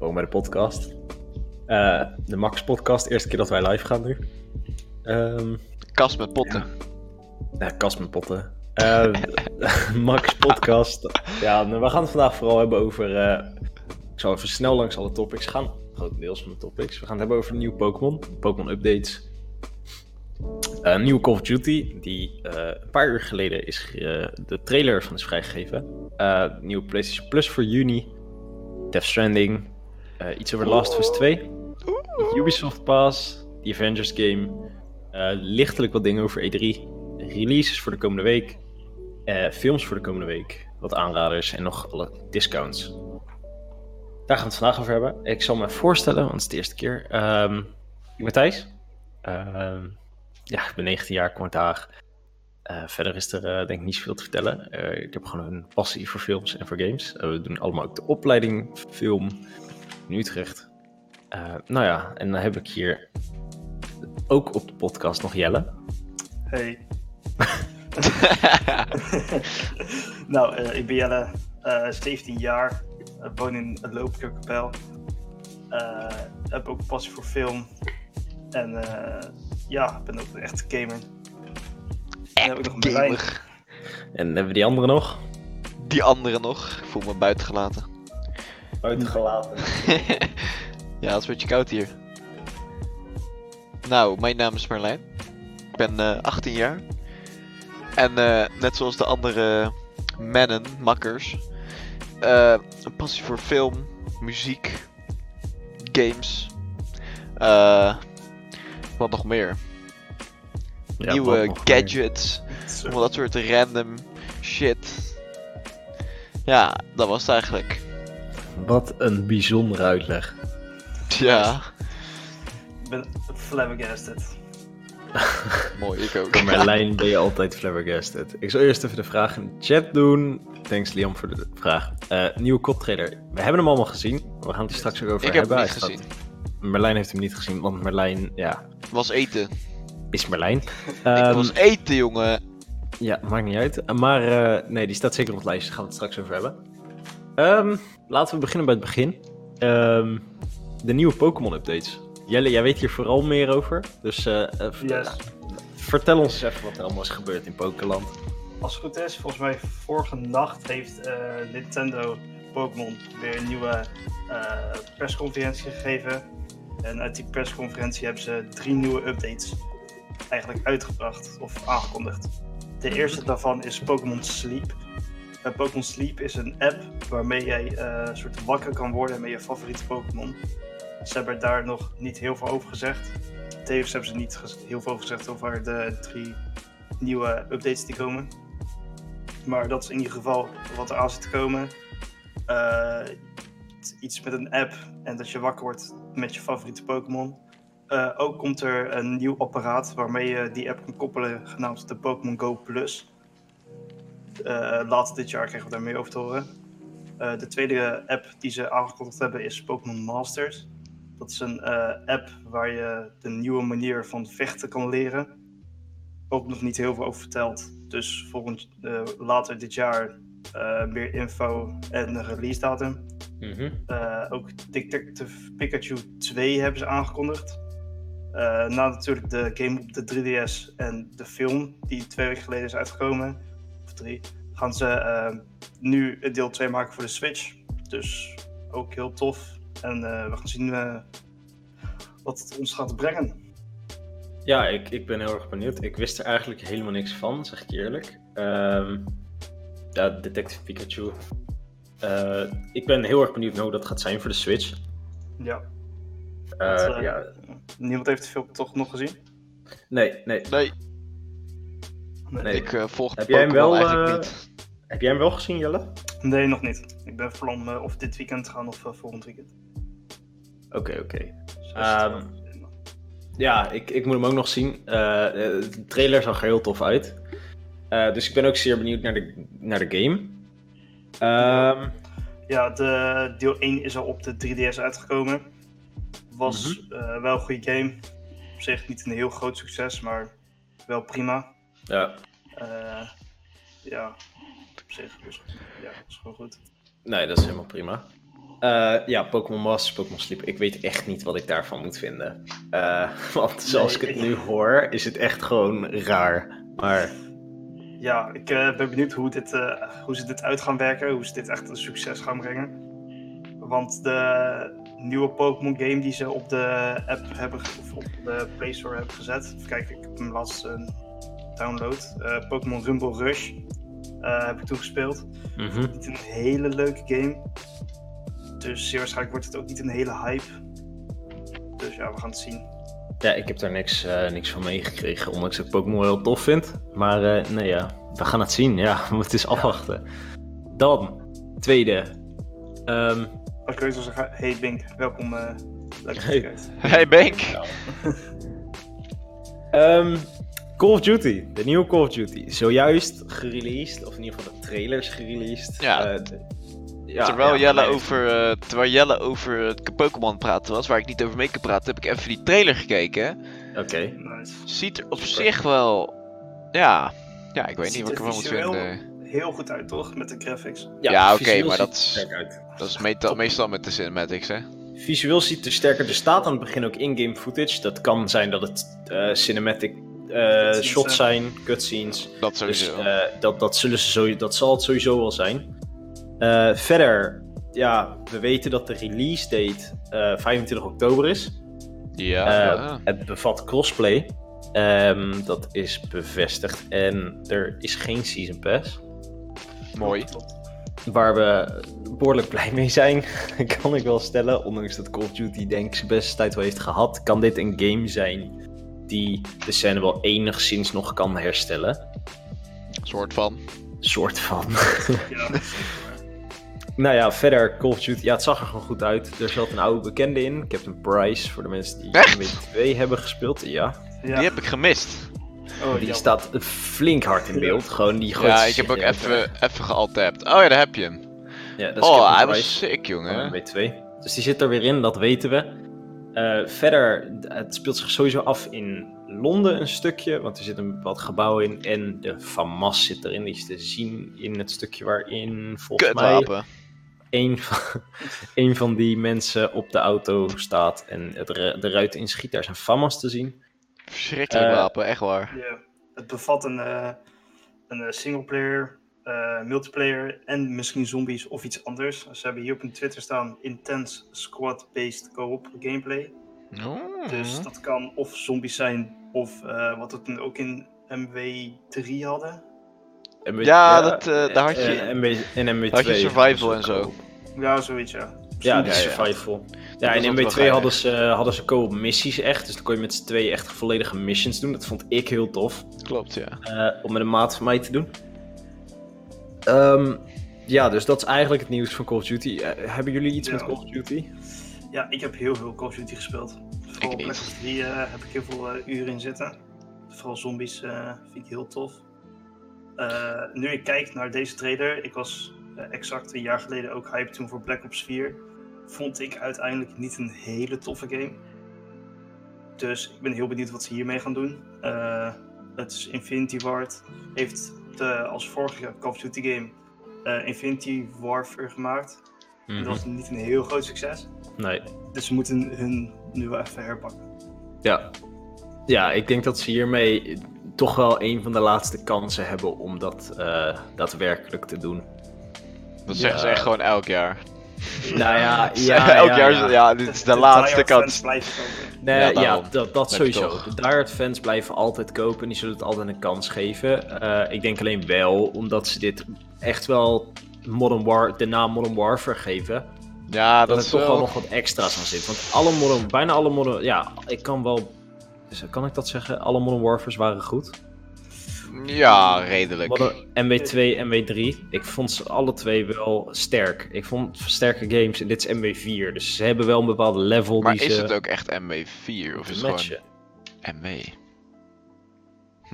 Bij de podcast. Eh, de Max podcast, eerste keer dat wij live gaan nu. Ehm Kast met potten. ja, kast met potten. Eh, Max podcast. Ja, nou, we gaan het vandaag vooral hebben over... eh, ik zal even snel langs alle topics gaan. Grotendeels van de topics. We gaan het hebben over nieuwe Pokémon. Pokémon updates. Nieuwe Call of Duty, die een paar uur geleden is de trailer van is vrijgegeven. Nieuwe PlayStation Plus voor juni. Death Stranding. Eh, iets over Last of Us 2. Ubisoft Pass. The Avengers game. eh, lichtelijk wat dingen over E3. Releases voor de komende week. eh, films voor de komende week. Wat aanraders en nog alle discounts. Daar gaan we het vandaag over hebben. Ik zal me voorstellen, want het is de eerste keer. Ehm, ik ben Thijs. Ehm, ja, ik ben 19 jaar, kom Haag. Eh, verder is er eh, denk ik niet zoveel te vertellen. Ik heb gewoon een passie voor films en voor games. We doen allemaal ook de opleiding film in Utrecht. Eh, nou ja, en dan heb ik hier ook op de podcast nog Jelle. Hey. nou, eh, ik ben Jelle, eh 17 jaar, Ik woon in Loopkapel. Uh, heb ook passie voor film. En eh, ja, ik ben ook een echte gamer. Dan heb ik nog een. Gamer. En hebben we die andere nog? Die andere nog. Ik voel me buitengelaten. Buitengelaten. ja, het is een beetje koud hier. Nou, mijn naam is Marlijn. Ik ben eh, 18 jaar. En eh, net zoals de andere mannen, makkers, eh, een passie voor film, muziek, games. eh, wat nog meer? Ja, Nieuwe gadgets. Allemaal dat soort random shit. Ja, dat was het eigenlijk. Wat een bijzondere uitleg. Ja, Ik ben flabbergasted. mooi, ik ook. Voor Merlijn ben je altijd flabbergasted. Ik zal eerst even de vraag in de chat doen. Thanks Liam voor de vraag. Eh, nieuwe kop trailer. We hebben hem allemaal gezien. We gaan het er straks ook over Ik heb hebben. hem niet gezien. Merlijn heeft hem niet gezien, want Merlijn, ja, was eten. is Merlijn. ik Ehm, was eten, jongen. Ja, maakt niet uit. Uh, Maar eh, nee, die staat zeker op het lijstje. Daar gaan we het straks over hebben. Ehm, laten we beginnen bij het begin. Ehm, de nieuwe Pokémon updates. Jelle, jij weet hier vooral meer over. Dus eh, eh, Yes. vertel ons eens even wat er allemaal is gebeurd in Pokéland. Als het goed is, volgens mij vorige nacht heeft eh, Nintendo Pokémon weer een nieuwe persconferentie gegeven. En uit die persconferentie hebben ze drie nieuwe updates eigenlijk uitgebracht of aangekondigd. De eerste daarvan is Pokémon Sleep. Eh, Pokémon Sleep is een app waarmee jij een soort wakker kan worden met je favoriete Pokémon. Ze hebben daar nog niet heel veel over gezegd. Tevens hebben ze niet heel veel gezegd over de drie nieuwe updates die komen. Maar dat is in ieder geval wat er aan zit te komen. Eh, iets met een app en dat je wakker wordt met je favoriete Pokémon. Ook komt er een nieuw apparaat waarmee je die app kan koppelen, genaamd de Pokémon Go Plus. Eh, later dit jaar krijgen we daar meer over te horen. Eh, de tweede app die ze aangekondigd hebben is Pokémon Masters. Dat is een eh, app waar je de nieuwe manier van vechten kan leren ook nog niet heel veel over verteld. Dus volgend, later dit jaar meer info en een release datum. Eh, ook Detective Pikachu 2 hebben ze aangekondigd. Eh, na natuurlijk de game op de 3DS en de film die twee weken geleden is uitgekomen, gaan ze eh, nu een deel 2 maken voor de Switch. Dus ook heel tof. En eh, we gaan zien eh, wat het ons gaat brengen. Ja, ik, ik ben heel erg benieuwd. Ik wist er eigenlijk helemaal niks van, zeg ik eerlijk. Ehm, ja, Detective Pikachu. Eh, ik ben heel erg benieuwd naar hoe dat gaat zijn voor de Switch. Ja. Ja, Niemand heeft de film toch nog gezien? nee, nee. Nee, Nee. ik eh, volg Heb jij hem wel, eigenlijk eh, niet. Heb jij hem wel gezien, Jelle? Nee, nog niet. Ik ben van plan eh, of dit weekend te gaan of volgend weekend. Oké, oké. Ehm, eh, Ja, ik, ik moet hem ook nog zien. De trailer zag er heel tof uit. Eh, dus ik ben ook zeer benieuwd naar de, naar de game. Ehm, ja, de deel 1 is al op de 3DS uitgekomen. Was eh, wel een goede game. Op zich niet een heel groot succes, maar wel prima. Ja, Eh, ja, op zich. Dus, ja, is gewoon goed. nee, dat is helemaal prima. Eh, ja, Pokémon Masters, Pokémon Sleep. Ik weet echt niet wat ik daarvan moet vinden. Eh, want zoals ik het nu hoor, is het echt gewoon raar. Maar Ja, ik ben benieuwd hoe, dit, hoe ze dit uit gaan werken. Hoe ze dit echt een succes gaan brengen. Want de nieuwe Pokémon game die ze op de app hebben, of op de Play Store hebben gezet. Even kijken, ik heb hem laatst eh, download. Eh, Pokémon Rumble Rush eh, heb ik toen gespeeld. mhm. Niet een hele leuke game. Dus zeer waarschijnlijk wordt het ook niet een hele hype. Dus ja, we gaan het zien. ja, ik heb daar niks, eh, niks van meegekregen, ondanks dat ik Pokémon heel tof vind. Maar eh, nee, ja, we gaan het zien. Ja, we moeten eens afwachten. Dan, tweede. Ehm, Als ik zou zeggen, hey Bink, welkom. eh leuk dat je Hey. kijkt. Hey Bank! Ehm, Call of Duty, de nieuwe Call of Duty. Zojuist gereleased, of in ieder geval de trailers gereleased. Ja. Eh, de- ja, terwijl, ja, Jelle nee. over, eh, terwijl Jelle over het Pokémon praten was, waar ik niet over mee kan praten, heb ik even die trailer gekeken. Oké. Nice. Ziet er op Super. zich wel. Ja. Ja, ik weet Ziet niet wat ik er ervan moet visueel vinden. Heel goed uit, toch? Met de graphics. Ja, oké, visueel maar dat is- sterk uit. Dat is meestal, meestal met de cinematics, hè? Visueel ziet er sterker. Er staat aan het begin ook in-game footage. Dat kan zijn dat het eh, cinematic eh, Cutscenes, shots zijn, cutscenes. Dat Dus sowieso. eh, dat, dat, zullen ze sowieso, dat zal het sowieso wel zijn. Eh, verder, ja, we weten dat de release date eh, 25 oktober is. ja. eh, ja. Het bevat crossplay. Ehm, dat is bevestigd. En er is geen Season Pass. Mooi. Waar we behoorlijk blij mee zijn, kan ik wel stellen. Ondanks dat Call of Duty denk ik zijn beste tijd wel heeft gehad, kan dit een game zijn die de scène wel enigszins nog kan herstellen. Soort van. Soort van. Ja, nou ja, verder Call of Duty. Ja, het zag er gewoon goed uit. Er zat een oude bekende in. Captain Price, voor de mensen die Echt? MW2 hebben gespeeld. Ja, ja. Die heb ik gemist. Oh, die jammer. staat flink hard in beeld. Gewoon die Ja, ik heb ook even, even gealtapt. Oh ja, daar heb je hem. Ja, dat is Oh, Captain hij Price. was sick, jongen. MW2. Dus die zit er weer in, dat weten we. Eh, verder, het speelt zich sowieso af in Londen een stukje, want er zit een bepaald gebouw in. En de FAMAS zit erin, die is te zien in het stukje waarin volgens mij een van, een van die mensen op de auto staat en het de ruit inschiet. Daar zijn FAMAS te zien. Verschrikkelijk Eh, wapen, echt waar. Ja. Het bevat een, eh een singleplayer, eh, multiplayer en misschien zombies of iets anders. Ze hebben hier op hun Twitter staan intense squad-based co-op gameplay. Oh. Dus dat kan of zombies zijn of eh, wat we toen ook in MW3 hadden. En we- Ja, dat, eh, daar had je- eh, MW in MW2 had je survival en zo. Ja, zoiets ja. Ja, die Ja, ja. survival. Ja, in was wel MW2 geinig. hadden ze, hadden ze co-op missies echt. Dus dan kon je met z'n tweeën echt volledige missions doen. Dat vond ik heel tof. Klopt, ja. eh, om met een maat van mij te doen. Ehm, ja, dus dat is eigenlijk het nieuws van Call of Duty. Eh, hebben jullie iets Ja. met Call of Duty? Ja, ik heb heel veel Call of Duty gespeeld. Vooral op niet. Black Ops 3 eh, heb ik heel veel eh, uren in zitten. Vooral zombies eh, vind ik heel tof. Eh, nu ik kijk naar deze trailer, ik was exact een jaar geleden ook hyped toen voor Black Ops 4. Vond ik uiteindelijk niet een hele toffe game. Dus ik ben heel benieuwd wat ze hiermee gaan doen. Eh, het is Infinity Ward. Heeft de, als vorige Call of Duty game eh, Infinity Warfare gemaakt. Mhm. Dat was niet een heel groot succes. Nee. Dus ze moeten hun nu wel even herpakken. Ja. ja, ik denk dat ze hiermee toch wel een van de laatste kansen hebben om dat eh, daadwerkelijk te doen. Dat zeggen ze echt gewoon elk jaar. Nou ja, ja, elk ja, jaar, ja. dit is de, de laatste kans. Nee, Ja, dat, dat sowieso. diehard fans blijven altijd kopen en die zullen het altijd een kans geven. Eh, ik denk alleen wel, omdat ze dit echt wel Modern War, de naam Modern Warfare geven, Ja, dat, dat er is toch wel wel... nog wat extra's aan zit. Want alle modern, bijna alle modern, ja, ik kan wel, dus kan ik dat zeggen? Alle Modern Warfares waren goed. Ja, redelijk. Modern MW2 en MW3, ik vond ze alle twee wel sterk. Ik vond sterke games en dit is MW4, dus ze hebben wel een bepaalde level Maar die is ze het ook echt MW4 of is het gewoon MW?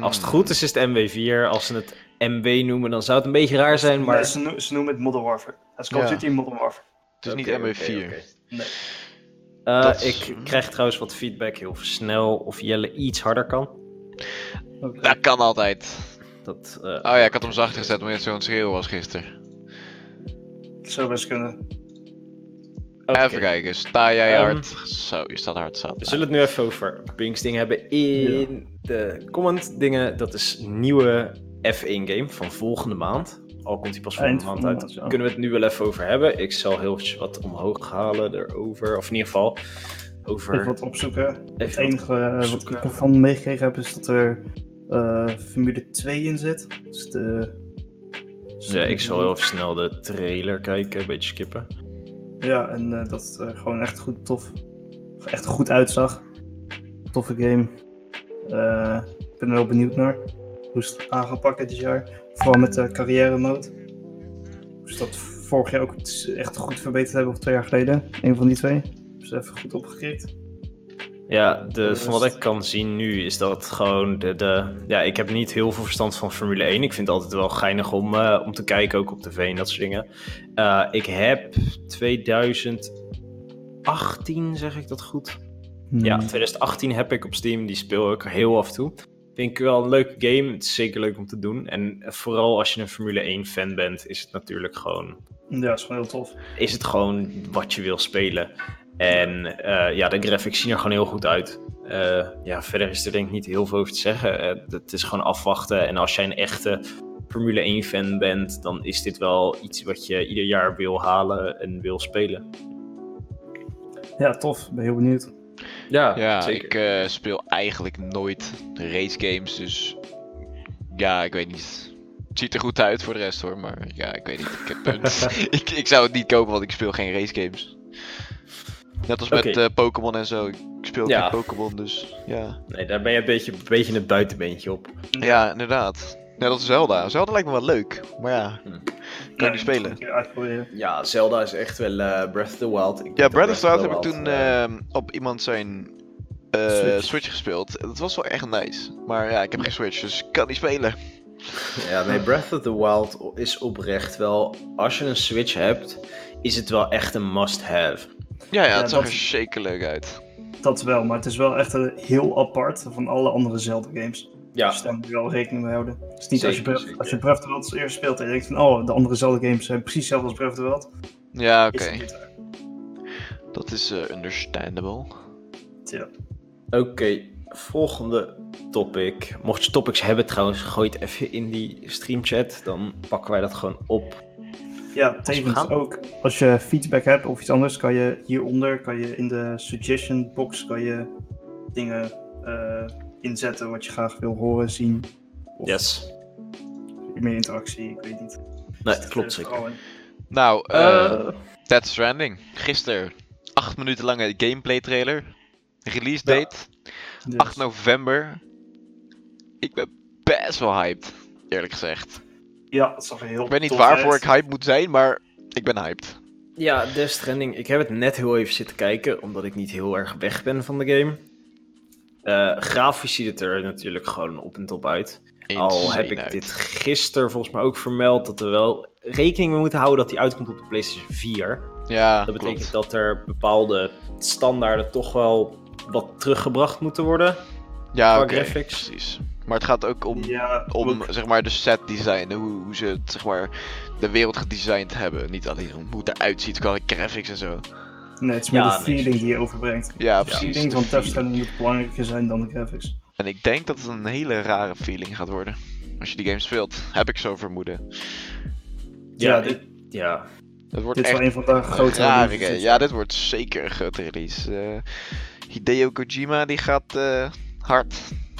Als het Hmm. goed is, is het MW4. Als ze het MW noemen, dan zou het een beetje raar zijn, maar... Nee, ze, no- ze noemen het Modern Warfare. Het is Call of. Duty Modern Warfare. Het is niet Oké, MW4. oké, oké. Nee. Eh, Dat Ik krijg trouwens wat feedback heel snel of Jelle iets harder kan. Dat kan altijd. Dat, eh, Oh ja, ik had hem zachter gezet omdat het zo'n schreeuw was gisteren. Zou best kunnen. Even kijken, sta jij Ehm, hard? Zo, je staat hard zat. We zullen het nu even over Pinks dingen hebben in de comment dingen. Dat is nieuwe F1 game van volgende maand. Al komt die pas volgende maand uit. ja. Kunnen we het nu wel even over hebben. Ik zal heel eventjes wat omhoog halen erover. Of in ieder geval over... Even wat opzoeken. Het Even wat enige eh, wat opzoeken. ik ervan meegekregen heb is dat er eh, Formule 2 in zit. Dus de... Ja, ik zal heel even snel de trailer kijken, een beetje skippen. Ja, en eh, dat het gewoon echt goed tof, echt goed uitzag. Toffe game. Eh, ik ben er wel benieuwd naar. Hoe ze het aan gaan pakken dit jaar. Vooral met de carrière mode. Hoe ze dat vorig jaar ook echt goed verbeterd hebben, of twee jaar geleden. Een van die twee. Dus even goed opgekrikt. Ja, de, rest- van wat ik kan zien nu is dat gewoon de, de... Ja, ik heb niet heel veel verstand van Formule 1. Ik vind het altijd wel geinig om, eh, om te kijken, ook op tv en dat soort dingen. Eh, ik heb 2018, zeg ik dat goed? Ja, Hmm. 2018 heb ik op Steam. Die speel ik heel af en toe. Vind ik wel een leuke game. Het is zeker leuk om te doen. En vooral als je een Formule 1 fan bent, is het natuurlijk gewoon Ja, is gewoon heel tof. is het gewoon wat je wil spelen. En eh, ja, de graphics zien er gewoon heel goed uit. Eh, ja, verder is er denk ik niet heel veel over te zeggen. Eh, het is gewoon afwachten. En als jij een echte Formule 1 fan bent, dan is dit wel iets wat je ieder jaar wil halen en wil spelen. Ja, tof. Ben heel benieuwd. Ja, Ja, ik eh, speel eigenlijk nooit race games, dus ja, ik weet niet. Het ziet er goed uit voor de rest hoor, maar ja, ik weet niet. Ik, heb, ik, ik zou het niet kopen, want ik speel geen race games. Net als met eh, Pokémon en zo. Ik speel Ja. geen Pokémon, dus ja. Nee, daar ben je een beetje, een beetje het buitenbeentje op. Ja, inderdaad. Net als Zelda. Zelda lijkt me wel leuk, maar ja, Hm. kan je niet spelen. een. Ja, Zelda is echt wel eh, Breath of the Wild. Ik Ja, Breath of the Wild heb ik toen eh, ehm, op iemand zijn eh, Switch. Switch. gespeeld. Dat was wel echt nice. Maar ja, ik heb geen Switch, dus ik kan niet spelen. Ja, nee, Breath of the Wild is oprecht wel. Als je een Switch hebt, is het wel echt een must-have. Ja, ja, Ja, het zag dat- er zeker leuk uit. Dat wel, maar het is wel echt heel apart van alle andere Zelda-games. Ja, Dus daar moet je wel rekening mee houden. Het is niet als, je Breath, als je Breath of the Wild als eerste speelt en je denkt van, oh, de andere Zelda-games zijn precies hetzelfde als Breath of the Wild. Ja, oké. Dat is eh, understandable. Ja. Oké, volgende topic. Mocht je topics hebben trouwens, gooi het even in die streamchat. Dan pakken wij dat gewoon op. Ja, tevens ook als je feedback hebt of iets anders, kan je hieronder, kan je in de suggestion box, kan je dingen eh, inzetten wat je graag wil horen, zien. Of Yes. meer interactie, ik weet niet. Nee, Dus klopt er zeker. Nou, eh Eh, Death Stranding. Gisteren, 8 minuten lange gameplay trailer. Release Ja. date, Dus, 8 november. Ik ben best wel hyped, eerlijk gezegd. Ja, het zag er heel Ik weet niet tof waarvoor uit. ik hyped moet zijn, maar ik ben hyped. ja, Death Stranding. Ik heb het net heel even zitten kijken, omdat ik niet heel erg weg ben van de game. Eh, grafisch ziet het er natuurlijk gewoon op en top uit. Al heb ik uit. dit gisteren volgens mij ook vermeld dat we wel rekening mee moeten houden dat die uitkomt op de PlayStation 4. Ja, Dat betekent klopt. dat er bepaalde standaarden toch wel wat teruggebracht moeten worden. Ja, qua oké, graphics. precies. Maar het gaat ook om, Ja, om zeg maar, de set design. Hoe, hoe ze het, zeg maar, de wereld gedesigned hebben. Niet alleen om hoe het eruit ziet qua graphics en zo. nee, het is meer Ja, de nee, feeling die je overbrengt. Ja, De precies. feeling de van feeling. Stranding moet belangrijker zijn dan de graphics. En ik denk dat het een hele rare feeling gaat worden. Als je die game speelt, heb ik zo vermoeden. Ja, Ja, dit, ja. Het wordt dit is echt wel een van de grote rare releases Ja, dit wordt zeker een grote release. Eh, Hideo Kojima die gaat eh, hard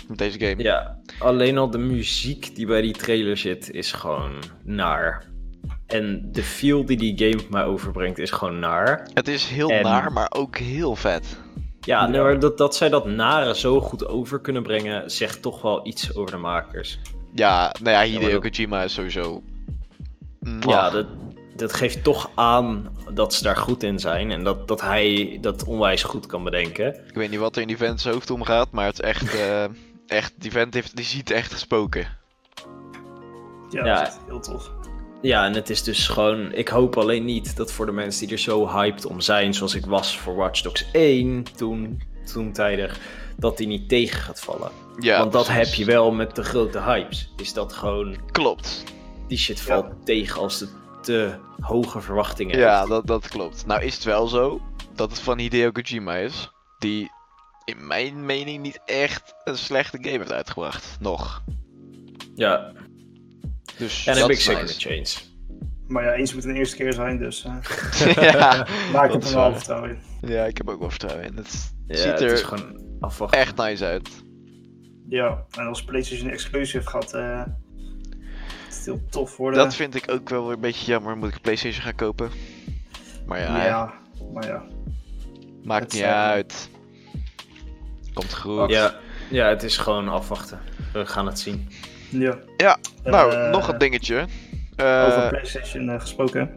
met deze game. ja, alleen al de muziek die bij die trailer zit is gewoon naar. En de feel die die game op mij overbrengt is gewoon naar. Het is heel En- naar, maar ook heel vet. Ja, nee, maar dat, dat zij dat nare zo goed over kunnen brengen, zegt toch wel iets over de makers. Ja, nou ja, Hideo dat- Kojima is sowieso... Mwah. Ja, dat, dat geeft toch aan dat ze daar goed in zijn en dat, dat hij dat onwijs goed kan bedenken. Ik weet niet wat er in die vent zijn hoofd omgaat, maar het is echt... eh, echt die vent heeft, die ziet echt gesproken. Ja, Ja. dat is echt heel tof. Ja, en het is dus gewoon. Ik hoop alleen niet dat voor de mensen die er zo hyped om zijn, zoals ik was voor Watch Dogs 1 toen, toen tijdig, dat die niet tegen gaat vallen. Ja, Want dat precies. heb je wel met de grote hypes. Is dat gewoon. Klopt. Die shit valt tegen als de te hoge verwachtingen Ja, heeft. dat, dat klopt. Nou is het wel zo dat het van Hideo Kojima is. Die in mijn mening niet echt een slechte game heeft uitgebracht. Nog. Ja, Dus en dat heb ik is zeker nice. Chains. Maar ja, eens moet een eerste keer zijn, dus eh ja, heb is er wel vertrouwen in. ja, ik heb ook wel vertrouwen in. Het Ja, ziet het er is gewoon afwachten. echt nice uit. Ja, en als PlayStation exclusive gaat eh het heel tof worden. Dat vind ik ook wel weer een beetje jammer. Moet ik een PlayStation gaan kopen? Maar ja, ja, maar ja. maakt het niet eh, uit. Komt goed. Ja, ja, het is gewoon afwachten. We gaan het zien. ja. Ja, Nou, Eh, nog een dingetje. Eh, Over PlayStation eh, gesproken.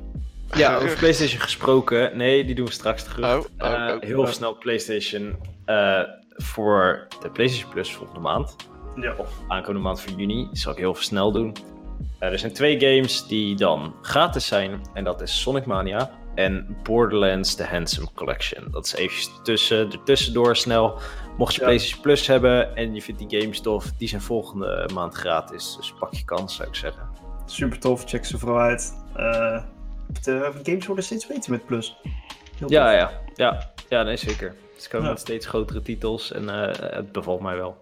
Ja, over. PlayStation gesproken. Nee, die doen we straks terug. Oh, oh, Eh, oh, heel oh. snel PlayStation eh, voor de PlayStation Plus volgende maand. Ja. Of aankomende maand voor juni. Die zal ik heel snel doen. Er zijn twee games die dan gratis zijn. En dat is Sonic Mania en Borderlands The Handsome Collection. Dat is eventjes tussen, ertussendoor snel. Mocht je Ja. PlayStation Plus hebben en je vindt die games tof, die zijn volgende maand gratis. Dus pak je kans, zou ik zeggen. Super tof, check ze vooral uit. Eh, de games worden steeds beter met Plus. Heel Ja, tof. ja, ja, ja, nee, zeker. Ze komen Ja. met steeds grotere titels en eh, het bevalt mij wel.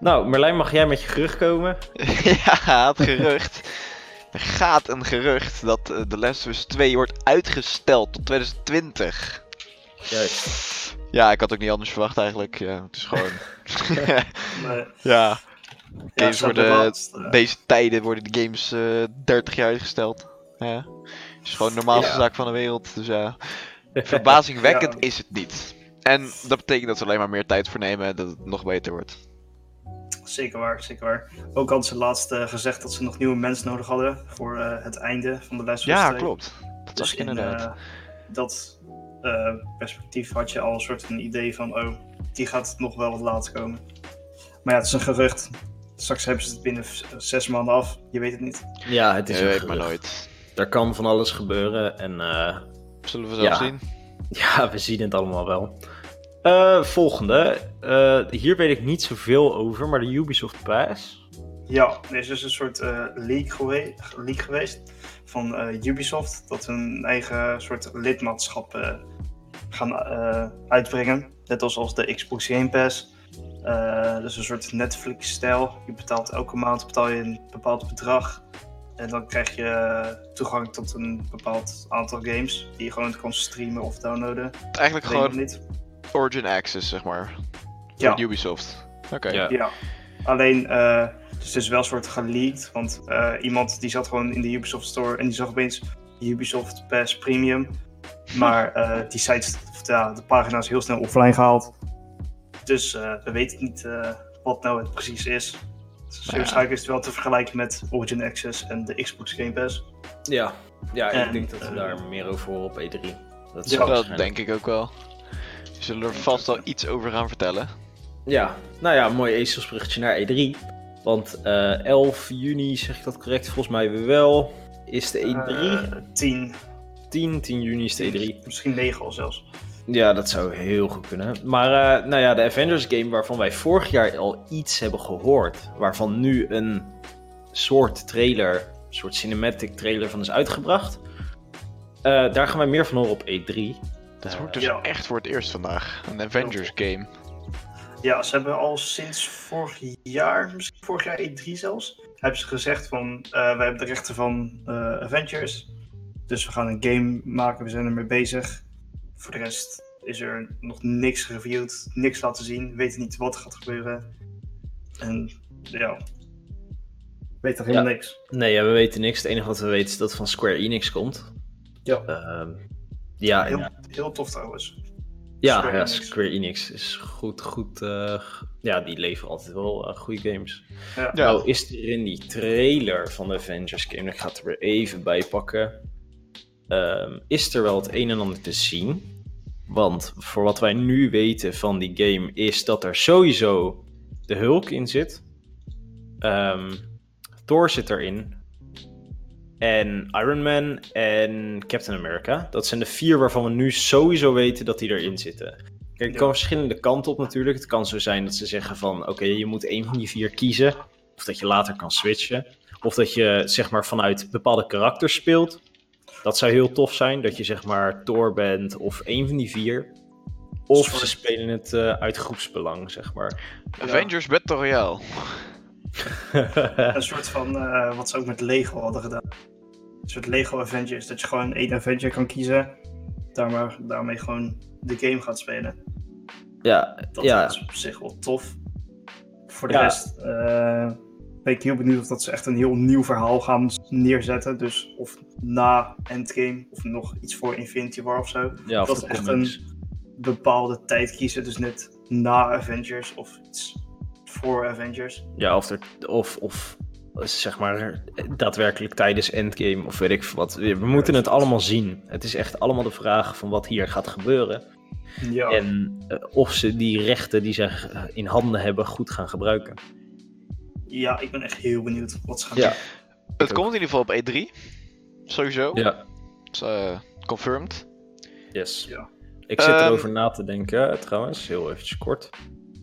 Nou, Merlijn, mag jij met je gerucht komen? ja, het gerucht. Er gaat een gerucht dat eh, The Last of Us 2 wordt uitgesteld tot 2020. Juist. Ja, ik had ook niet anders verwacht eigenlijk. Ja, het is gewoon... Nee, ja, games worden... eh, Deze tijden worden de games eh 30 jaar uitgesteld. Ja. is gewoon de normaalste Ja. zaak van de wereld. Dus ja, verbazingwekkend Ja. is het niet. En dat betekent dat ze alleen maar meer tijd voor nemen en dat het nog beter wordt. Zeker waar, zeker waar. Ook hadden ze laatst eh, gezegd dat ze nog nieuwe mensen nodig hadden voor eh, het einde van de les. Ja, klopt. Dat Dus ik in, inderdaad. dat eh, perspectief had je al een soort een idee van, oh, die gaat nog wel wat later komen. Maar ja, het is een gerucht. Straks hebben ze het binnen zes maanden af. Je weet het niet. Ja, het is je een weet maar gerucht. nooit. Er kan van alles gebeuren en eh, Zullen we zelf Ja. zien? ja, we zien het allemaal wel. Eh, volgende. Eh, hier weet ik niet zoveel over, maar de Ubisoft Pass. Ja, er is dus een soort eh leak, gewe- leak geweest van eh, Ubisoft. Dat ze een eigen soort lidmaatschap eh, gaan eh, uitbrengen. Net als, als de Xbox Game Pass. Eh, dus een soort Netflix-stijl. Je betaalt elke maand betaal je een bepaald bedrag. En dan krijg je toegang tot een bepaald aantal games. Die je gewoon kan streamen of downloaden. Eigenlijk gewoon niet. Origin Access, zeg maar. Ja. Van Ubisoft. Oké. Ja. Ja, alleen eh, dus het is wel een soort geleakt. Want eh, iemand die zat gewoon in de Ubisoft Store en die zag opeens Ubisoft Pass Premium. Maar eh, die site, of ja, de pagina is heel snel offline gehaald. Dus eh, we weten niet eh, wat nou het precies is. Dus Ja. Waarschijnlijk is het wel te vergelijken met Origin Access en de Xbox Game Pass. Ja, ja ik En, denk dat we daar meer over horen op E3. Dat, Ja, Dat waarschijnlijk- denk ik ook wel. We zullen er vast wel iets over gaan vertellen. Ja, nou ja, mooi ezelsbruggetje naar E3. Want eh 11 juni, zeg ik dat correct? Volgens mij wel. Is de E3? Eh, 10, 10, 10 juni is de E3. misschien 9 al zelfs. Ja, dat zou heel goed kunnen. Maar eh, nou ja, de Avengers game waarvan wij vorig jaar al iets hebben gehoord. Waarvan nu een soort trailer, een soort cinematic trailer van is uitgebracht. eh, daar gaan wij meer van horen op E3. Dat wordt dus ja. echt voor het eerst vandaag. Een Avengers game. Ja, ze hebben al sinds vorig jaar, misschien vorig jaar E3 zelfs, hebben ze gezegd van, eh wij hebben de rechten van eh, Avengers. Dus we gaan een game maken, we zijn ermee bezig. Voor de rest is er nog niks gereviewd, niks laten zien, we weten niet wat er gaat gebeuren. En ja, weet er helemaal Ja. niks. Nee, ja, we weten niks. Het enige wat we weten is dat het van Square Enix komt. Ja, Ehm, ja, en- heel tof trouwens. Ja, Square ja, Enix. Square Enix is goed, goed. eh, ja, die leveren altijd wel eh, goede games. Ja. Nou, is er in die trailer van de Avengers game, ik ga het er weer even bij pakken, ehm, is er wel het een en ander te zien. Want voor wat wij nu weten van die game is dat er sowieso de Hulk in zit. Ehm, Thor zit erin. En Iron Man en Captain America. Dat zijn de vier waarvan we nu sowieso weten dat die erin zitten. Kijk, het Ja. kan verschillende kanten op natuurlijk. Het kan zo zijn dat ze zeggen van... Oké, je moet één van die vier kiezen. Of dat je later kan switchen. Of dat je zeg maar vanuit bepaalde karakters speelt. Dat zou heel tof zijn. Dat je zeg maar Thor bent of een van die vier. Of Soort- ze spelen het eh, uit groepsbelang, zeg maar. Avengers Battle Royale. Een soort van eh, wat ze ook met Lego hadden gedaan. Een soort Lego Avengers. Dat je gewoon één Avenger kan kiezen. Daarmee, daarmee gewoon de game gaat spelen. ja, Dat ja. is op zich wel tof. Voor de Ja. rest eh, ben ik heel benieuwd of dat ze echt een heel nieuw verhaal gaan neerzetten. Dus of na Endgame of nog iets voor Infinity War of zo. ja, of dat is echt comics. een bepaalde tijd kiezen. Dus net na Avengers of iets voor Avengers. Ja, of, er, of, of zeg maar daadwerkelijk tijdens Endgame of weet ik wat. We moeten het allemaal zien. Het is echt allemaal de vraag van wat hier gaat gebeuren. Ja, En eh, of ze die rechten die ze in handen hebben goed gaan gebruiken. ja, ik ben echt heel benieuwd wat ze gaan Ja, Het ook. komt in ieder geval op E3. Sowieso. ja. Is, eh, confirmed. Yes. Ja. Ik zit Ehm, erover na te denken, trouwens, heel eventjes kort.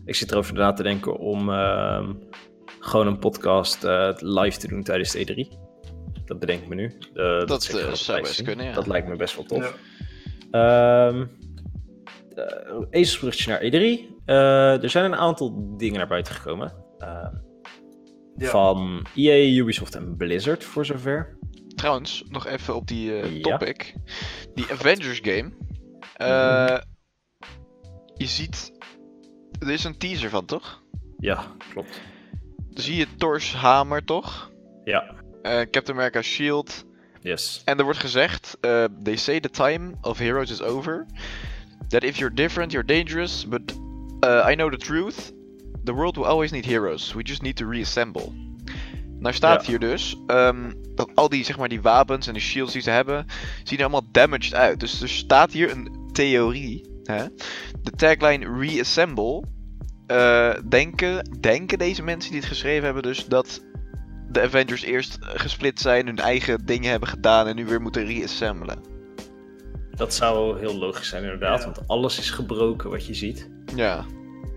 Ik zit erover na te denken om ehm, gewoon een podcast eh, live te doen tijdens de E3. Dat bedenk ik me nu. Eh, Dat, zou best zien. kunnen, ja. Dat lijkt me best wel tof. Ehm eh, ezelsbruggetje naar E3. Eh, er zijn een aantal dingen naar buiten gekomen. Ehm, Ja. Van EA, Ubisoft en Blizzard voor zover. Trouwens, nog even op die eh, Ja. topic. Die Avengers game. Eh, Je ziet... Er is een teaser van, toch? Ja, klopt. Zie je Thor's hamer, toch? Ja, Eh, Captain America's shield. yes. En er wordt gezegd, eh, they say the time of heroes is over. That if you're different, you're dangerous. But uh, I know the truth. The world will always need heroes. We just need to reassemble. Nou staat Ja. hier dus ehm, dat al die, zeg maar, die wapens en die shields die ze hebben, zien er allemaal damaged uit. Dus er staat hier een theorie. Hè? De tagline reassemble. Eh, denken, denken deze mensen die het geschreven hebben dus dat de Avengers eerst gesplit zijn, hun eigen dingen hebben gedaan en nu weer moeten reassemblen. Dat zou heel logisch zijn inderdaad, Ja. want alles is gebroken wat je ziet. Ja,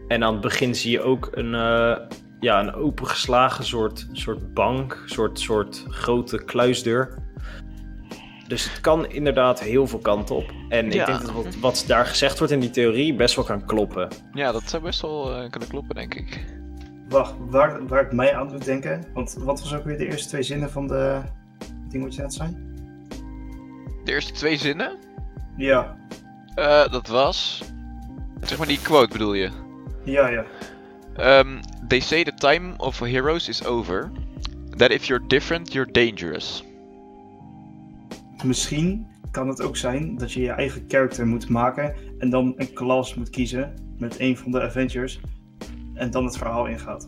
En aan het begin zie je ook een, eh, ja, een opengeslagen soort, soort bank, soort, soort grote kluisdeur. Dus het kan inderdaad heel veel kanten op. En Ja. ik denk dat wat, wat daar gezegd wordt in die theorie best wel kan kloppen. ja dat zou best wel eh, kunnen kloppen, denk ik. Wacht, waar, waar het mij aan doet denken. Want wat was ook weer de eerste twee zinnen van de ding wat je net zei? De eerste twee zinnen, Ja, eh, dat was. Zeg maar die quote bedoel je. ja, ja. Ehm, they say the time of heroes is over. That if you're different, you're dangerous. Misschien kan het ook zijn dat je je eigen character moet maken en dan een klas moet kiezen met een van de Avengers en dan het verhaal ingaat.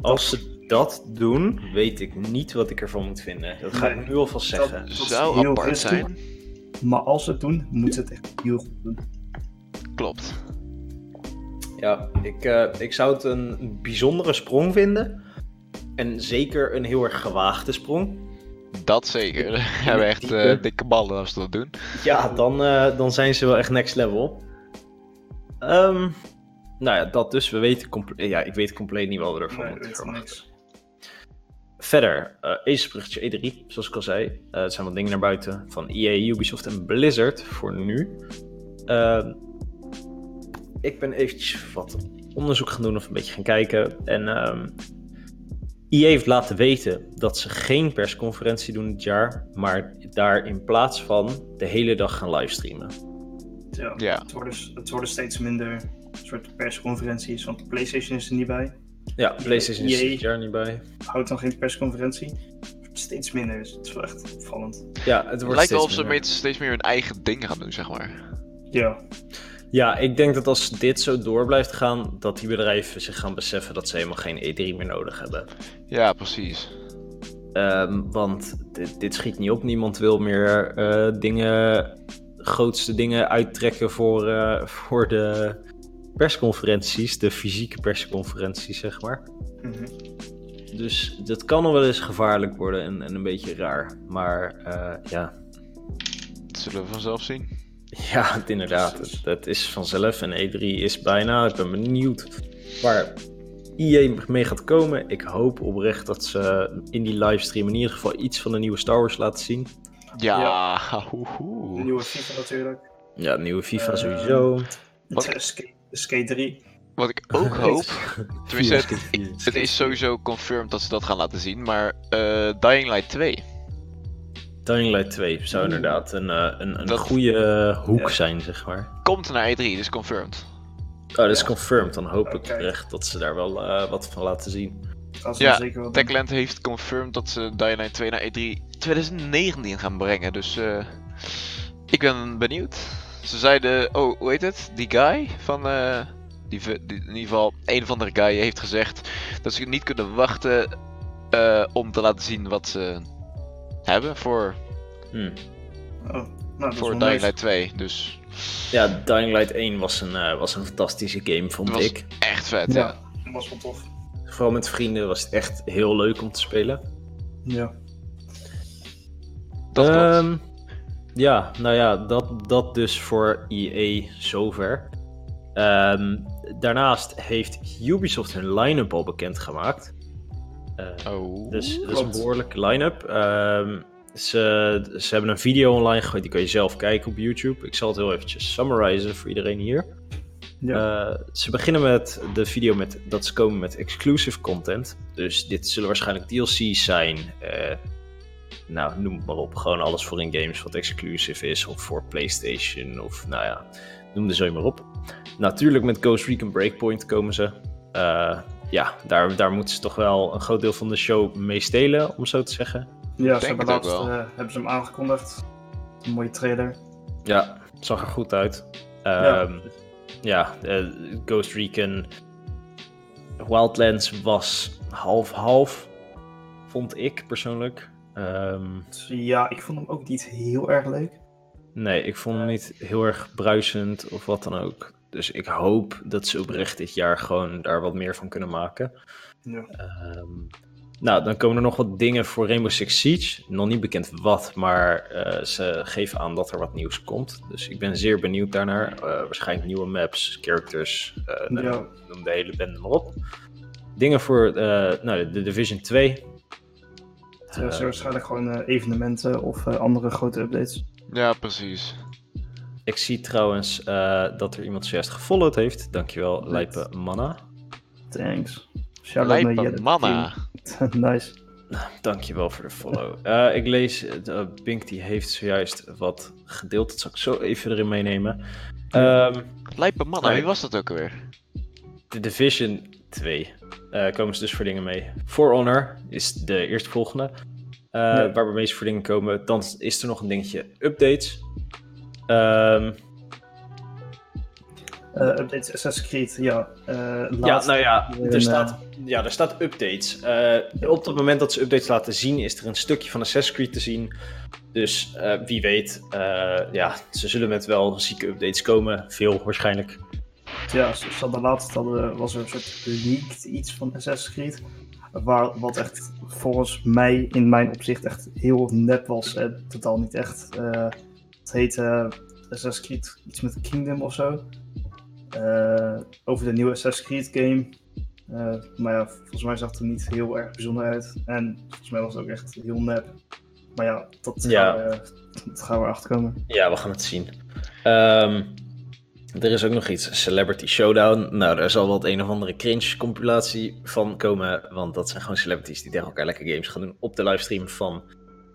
Als ze dat doen, weet ik niet wat ik ervan moet vinden. Dat ga ik nu alvast zeggen. Dat Zou heel apart risky. zijn. Maar als ze het doen, moeten ze het echt heel goed doen. Klopt. Ja, ik, eh, ik zou het een bijzondere sprong vinden. En zeker een heel erg gewaagde sprong. Dat zeker. We hebben echt eh, dikke ballen als ze dat doen. Ja, dan, eh, dan zijn ze wel echt next level. Ehm, nou ja, dat dus. We weten ja, ik weet compleet niet wat we ervan Nee, moeten verwachten. Verder, eh Ace E3, zoals ik al zei. Eh er zijn wat dingen naar buiten van EA, Ubisoft en Blizzard voor nu. Ehm, ik ben eventjes wat onderzoek gaan doen of een beetje gaan kijken. En ehm EA heeft laten weten dat ze geen persconferentie doen dit jaar, maar daar in plaats van de hele dag gaan livestreamen. Ja. Ja. Het, worden, het worden steeds minder soort persconferenties, want PlayStation is er niet bij. Ja, PlayStation is EA. dit jaar niet bij. Houdt dan geen persconferentie. Steeds minder, dus het is wel echt opvallend. Ja, het Het wordt lijkt wel of ze steeds meer hun eigen ding gaan doen, zeg maar. Ja, Ja, ik denk dat als dit zo door blijft gaan, dat die bedrijven zich gaan beseffen dat ze helemaal geen E3 meer nodig hebben. Ja, precies. Ehm, want dit, dit schiet niet op. Niemand wil meer eh, dingen, grootste dingen uittrekken voor, eh, voor de persconferenties, de fysieke persconferenties, zeg maar. mhm. Dus dat kan nog wel eens gevaarlijk worden en, en een beetje raar. Maar eh, ja, Dat zullen we vanzelf zien. Ja, het, inderdaad. Het, het is vanzelf en E3 is bijna. Ik ben benieuwd waar EA mee gaat komen. Ik hoop oprecht dat ze in die livestream in ieder geval iets van de nieuwe Star Wars laten zien. Ja, De nieuwe FIFA natuurlijk. Ja, nieuwe FIFA Eh, sowieso. Wat- De Skate, de Skate 3. Wat ik ook hoop, tenminste, het, is sowieso confirmed dat ze dat gaan laten zien, maar eh, Dying Light 2. Dying Light 2 zou inderdaad een, eh, een, een Dat- goede eh, hoek Ja. zijn, zeg maar. Komt naar E3, dus confirmed. Oh, dat is Ja. confirmed. Dan hoop ik oprecht dat ze daar wel eh, wat van laten zien. Ze Ja, zeker. Techland heeft confirmed dat ze Dying Light 2 naar E E3 2019 gaan brengen, dus eh, ik ben benieuwd. Ze zeiden, oh, hoe heet het? Die guy van, eh, die, die- in ieder geval, een of andere guy heeft gezegd dat ze niet kunnen wachten eh, om te laten zien wat ze hebben voor, Hm. Oh, nou, voor Dying nice. Light 2. Dus Ja, Dying Light 1 was een, eh, was een fantastische game, vond Was- ik. echt vet, ja. Ja, dat was wel tof. Vooral met vrienden was het echt heel leuk om te spelen. Ja. Dat. Ehm, ja, nou ja, dat, dat dus voor EA zover. Ehm, daarnaast heeft Ubisoft hun line-up al bekendgemaakt. Eh Oh. Dus dat is een behoorlijke line-up. Ehm, ze, ze hebben een video online gegooid, die kan je zelf kijken op YouTube. Ik zal het heel eventjes summarizen voor iedereen hier. Ja. Eh, ze beginnen met de video met dat ze komen met exclusive content. Dus dit zullen waarschijnlijk DLC's zijn. eh, nou, noem het maar op. Gewoon alles voor in games wat exclusive is. Of voor PlayStation. Of nou ja, noem de zo maar op. Natuurlijk met Ghost Recon Breakpoint komen ze. Eh, ja, daar, daar moeten ze toch wel een groot deel van de show mee stelen, om zo te zeggen. ja, ze hebben laatst eh, hebben ze hem aangekondigd. Een mooie trailer. Ja, zag er goed uit. Ja. Ehm, ja, eh, Ghost Recon Wildlands was half-half, vond ik persoonlijk. Ehm, Dus ja, ik vond hem ook niet heel erg leuk. nee, ik vond hem niet heel erg bruisend of wat dan ook. Dus ik hoop dat ze oprecht dit jaar gewoon daar wat meer van kunnen maken. Ja. Ehm, nou, dan komen er nog wat dingen voor Rainbow Six Siege. Nog niet bekend wat, maar eh, ze geven aan dat er wat nieuws komt. Dus ik ben zeer benieuwd daarnaar. Eh, waarschijnlijk nieuwe maps, characters, Ja. noem de hele bende maar op. Dingen voor eh, nou, de Division 2. Het is waarschijnlijk gewoon eh, evenementen of eh, andere grote updates. Ja, precies. Ik zie trouwens eh, dat er iemand zojuist gefollowd heeft. Dankjewel, Right. Lijpe Manna. Thanks. Shout naar Lijpe manna. Nice. Dankjewel voor de follow. Eh, ik lees, uh, Bink die heeft zojuist wat gedeeld. Dat zal ik zo even erin meenemen. Ehm, Lijpe manna, wie was dat ook alweer? de Division 2 eh, komen ze dus voor dingen mee. For Honor is de eerstvolgende. eh Ja. Waar we meest voor dingen komen. Dan is er nog een dingetje updates. Ehm, Eh, updates Assassin's Creed, ja. eh ja, nou ja, er een, staat, ja, er staat updates. Eh, op het moment dat ze updates laten zien, is er een stukje van Assassin's Creed te zien. Dus eh, wie weet, eh, ja, ze zullen met wel zieke updates komen. Veel waarschijnlijk. Ja, ze hadden laatst hadden, was er een soort leaked iets van Assassin's Creed. Waar, wat echt volgens mij in mijn opzicht echt heel nep was. En totaal niet echt. Het heet eh, Assassin's Creed iets met Kingdom of zo. Eh, over de nieuwe Assassin's Creed game. Eh, maar ja, volgens mij zag het er niet heel erg bijzonder uit. En volgens mij was het ook echt heel nep. Maar ja, dat, Ja. Gaan, we, dat gaan we achterkomen. Ja, we gaan het zien. Ehm, er is ook nog iets, Celebrity Showdown. Nou, daar zal wel het een of andere cringe compilatie van komen. Want dat zijn gewoon celebrities die tegen elkaar lekker games gaan doen op de livestream van...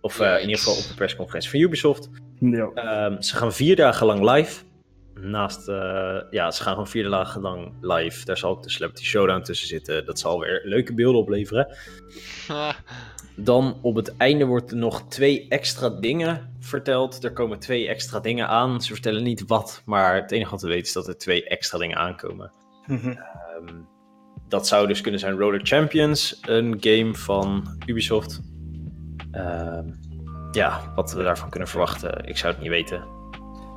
Of in ieder geval op de persconferentie van Ubisoft. Ja, Ehm, ze gaan vier dagen lang live. Naast, eh, ja, ze gaan gewoon vier dagen lang live. Daar zal ook de Celebrity Showdown tussen zitten. Dat zal weer leuke beelden opleveren. Dan op het einde wordt er nog twee extra dingen verteld. Er komen twee extra dingen aan. Ze vertellen niet wat, maar het enige wat we weten is dat er twee extra dingen aankomen. Mhm. Ehm, dat zou dus kunnen zijn Roller Champions, een game van Ubisoft. Ehm, ja, wat we daarvan kunnen verwachten, ik zou het niet weten.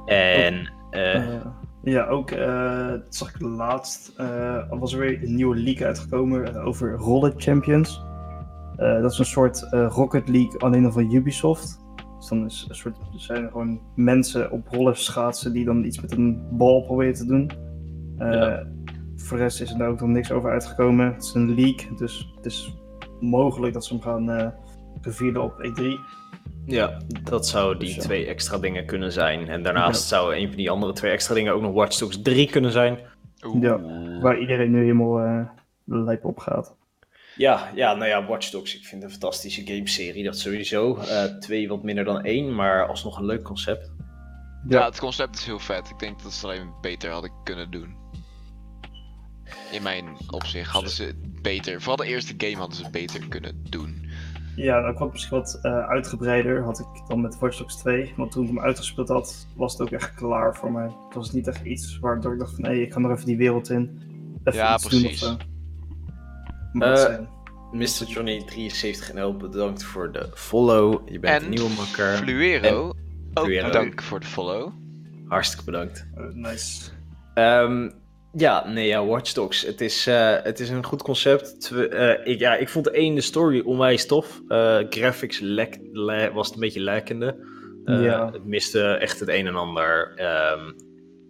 En eh, Eh, ja, ook eh, dat zag ik laatst. er was er weer een nieuwe leak uitgekomen over Roller Champions. Dat is een soort Rocket League, alleen dan van Ubisoft. Dus dan is een soort, er zijn gewoon mensen op rollers schaatsen die dan iets met een bal proberen te doen. Ja. voor de rest is er daar ook nog niks over uitgekomen. Het is een leak, dus het is mogelijk dat ze hem gaan revealen op E E3. Ja, dat zou die Dus ja. twee extra dingen kunnen zijn. En daarnaast zou een van die andere twee extra dingen ook nog Watch Dogs 3 kunnen zijn. Oeh. Ja. Waar iedereen nu helemaal eh lijp op gaat. Ja, ja, nou ja, Watch Dogs. Ik vind het een fantastische gameserie. Dat sowieso. Eh, twee wat minder dan één, maar alsnog een leuk concept. Ja, het concept is heel vet. Ik denk dat ze het alleen beter hadden kunnen doen. In mijn opzicht hadden ze het beter. Vooral de eerste game hadden ze het beter kunnen doen. Ja, dan kwam misschien wat eh, uitgebreider, had ik dan met Watch Dogs 2. Want toen ik hem uitgespeeld had, was het ook echt klaar voor mij. Het was niet echt iets waardoor ik dacht van, hé, ik ga nog even die wereld in. Even Ja, iets doen of precies. dat Eh, zijn- Mr. Johnny 73 NL, bedankt voor de follow. Je bent En een nieuwe makker. Fluero, ook Fluero. bedankt voor de follow. Hartstikke bedankt. eh, nice. Ehm, ja, nee, ja, Watch Dogs. Het is, eh, het is een goed concept. Twe- eh, ik, ja, ik vond de één de story onwijs tof. Eh, graphics lek, le- was het een beetje lekkende. Ja. Het miste echt het een en ander. Ehm,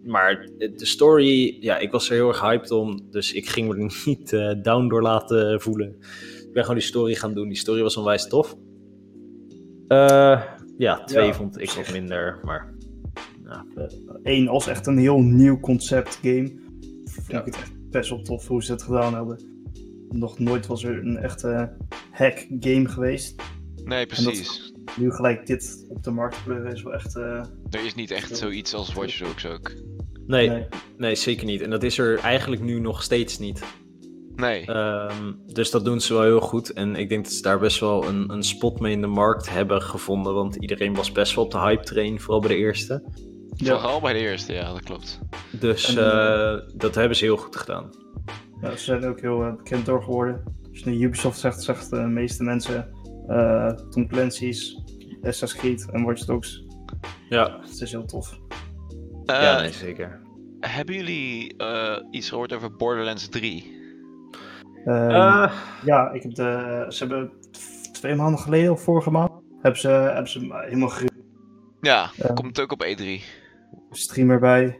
maar de story, ja, ik was er heel erg hyped om. Dus ik ging me er niet down door laten voelen. Ik ben gewoon die story gaan doen. Die story was onwijs tof. Ja, twee Ja, vond ik wat minder. Maar Eén als echt een heel nieuw concept game. Vond Ja. ik het echt best wel tof hoe ze het gedaan hebben. Nog nooit was er een echte hack game geweest. Nee, precies. Nu gelijk dit op de markt pleuren is wel echt... eh, Er is niet echt zoiets als Watch Dogs ook. nee, nee. Nee, zeker niet. En dat is er eigenlijk nu nog steeds niet. Nee. Ehm, dus dat doen ze wel heel goed. En ik denk dat ze daar best wel een, een spot mee in de markt hebben gevonden. Want iedereen was best wel op de hype train, vooral bij de eerste. Ja. Vooral bij de eerste, ja, dat klopt. Dus En, eh, dat hebben ze heel goed gedaan. Ja, ze zijn ook heel eh, bekend door geworden. Als je nu Ubisoft zegt, zegt de meeste mensen eh Tom Clancy's, Assassin's Creed en Watch Dogs. Ja, Het is heel tof. Eh, ja nee, zeker. Hebben jullie eh, iets gehoord over Borderlands 3? Eh, Eh, Ja, ik heb de, ze hebben twee maanden geleden of vorige maand hebben ze, hebben ze helemaal ge- Ja, komt ook op E E3. Streamer bij.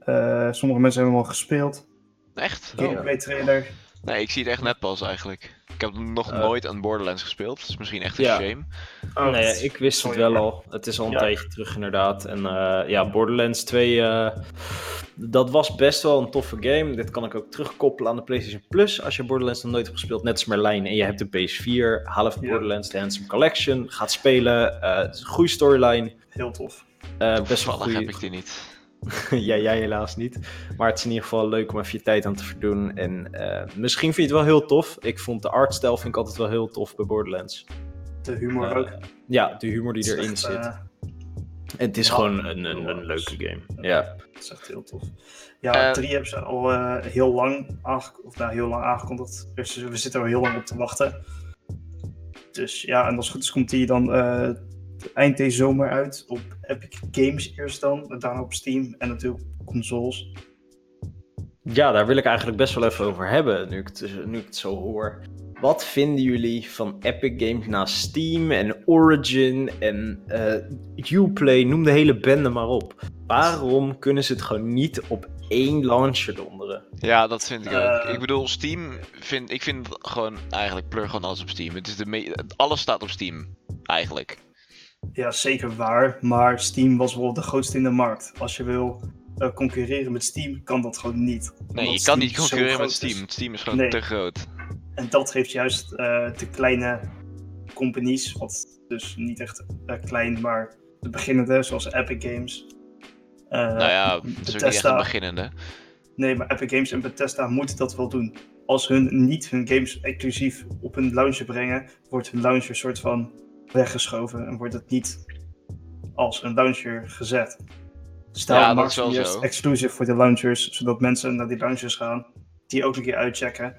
Eh, sommige mensen hebben hem al gespeeld. Echt? Oh. Gameplay trailer. Nee, ik zie het echt net pas eigenlijk. Ik heb nog Eh. nooit aan Borderlands gespeeld. Dat is misschien echt een Ja. shame. Oh, nee, ik wist het wel al. Het is al een Ja. tijdje terug inderdaad. En eh, ja, Borderlands 2, eh, dat was best wel een toffe game. Dit kan ik ook terugkoppelen aan de PlayStation Plus. Als je Borderlands nog nooit hebt gespeeld, net als Merlijn, en je hebt de PS4, haal even Ja. Borderlands The Handsome Collection, gaat spelen. Eh, het is een goede storyline. Heel tof. Eh, best wel heb ik die niet. ja, jij helaas niet. Maar het is in ieder geval leuk om even je tijd aan te verdoen. En eh, misschien vind je het wel heel tof. Ik vond de artstijl vind ik altijd wel heel tof bij Borderlands. De humor Eh, ook. ja, de humor die erin echt, zit. En het is ja, gewoon een, een, een leuke game. Ja. Het is echt heel tof. Ja, Eh, 3 hebben ze al eh, heel lang aangekondigd. Of nou, heel lang aangekondigd. Dus we zitten er al heel lang op te wachten. Dus ja, en als het goed is, komt die dan eind deze zomer uit. Op Epic Games eerst dan. En daarna op Steam. En natuurlijk op consoles. ja, daar wil ik eigenlijk best wel even over hebben, nu ik het, nu ik het zo hoor. Wat vinden jullie van Epic Games naast Steam en Origin en eh Uplay, noem de hele bende maar op. Waarom kunnen ze het gewoon niet op één launcher donderen? Ja, dat vind ik ook. Eh. Ik bedoel, Steam vind ik vind gewoon eigenlijk pleur gewoon alles op Steam. Het is de alles staat op Steam eigenlijk. Ja, zeker waar. Maar Steam was wel de grootste in de markt. Als je wil eh, concurreren met Steam, kan dat gewoon niet. Nee, je kan niet concurreren met is. Steam. Steam is gewoon Nee. te groot. En dat geeft juist eh, de kleine companies, wat dus niet echt eh, klein, maar de beginnende, zoals Epic Games. Eh, nou ja, het is echt een beginnende. Nee, maar Epic Games en Bethesda moeten dat wel doen. Als hun niet hun games exclusief op hun launcher brengen, wordt hun launcher soort van weggeschoven en wordt het niet als een launcher gezet. Dus daarom Ja, dat maken is zo. exclusief voor de launchers, zodat mensen naar die launchers gaan, die ook een keer uitchecken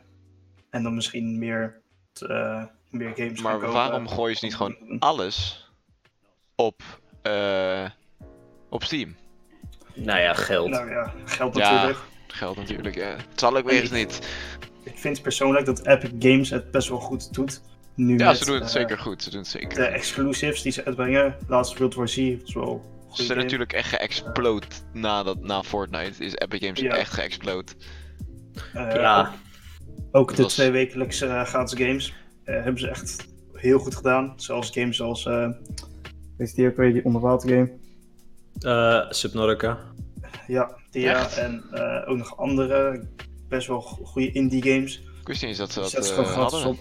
en dan misschien meer, eh, meer games Maar gaan kopen. waarom gooien ze niet gewoon alles op, eh, op Steam? Nou ja, geld. Nou ja, geld Ja. natuurlijk. Geld natuurlijk, ja. Het zal ook weer eens niet. Ik vind persoonlijk dat Epic Games het best wel goed doet. Nu Ja, met, ze doen het eh, zeker goed. Ze doen het zeker. de exclusives die ze uitbrengen. Laatst World War Z is wel een Ze zijn game. natuurlijk echt geëxplode na, dat, na Fortnite. Is Epic Games Ja. echt geëxplode. Eh, Ja, Ook de was- twee wekelijkse eh, gratis games eh, hebben ze echt heel goed gedaan. Zoals games zoals, eh weet je die ook weer, die onderwater game. eh Subnautica. Ja, die ja. En eh, ook nog andere best wel go- goede indie games. Ik wist niet eens dat ze Dus dat eh, gewoon gratis op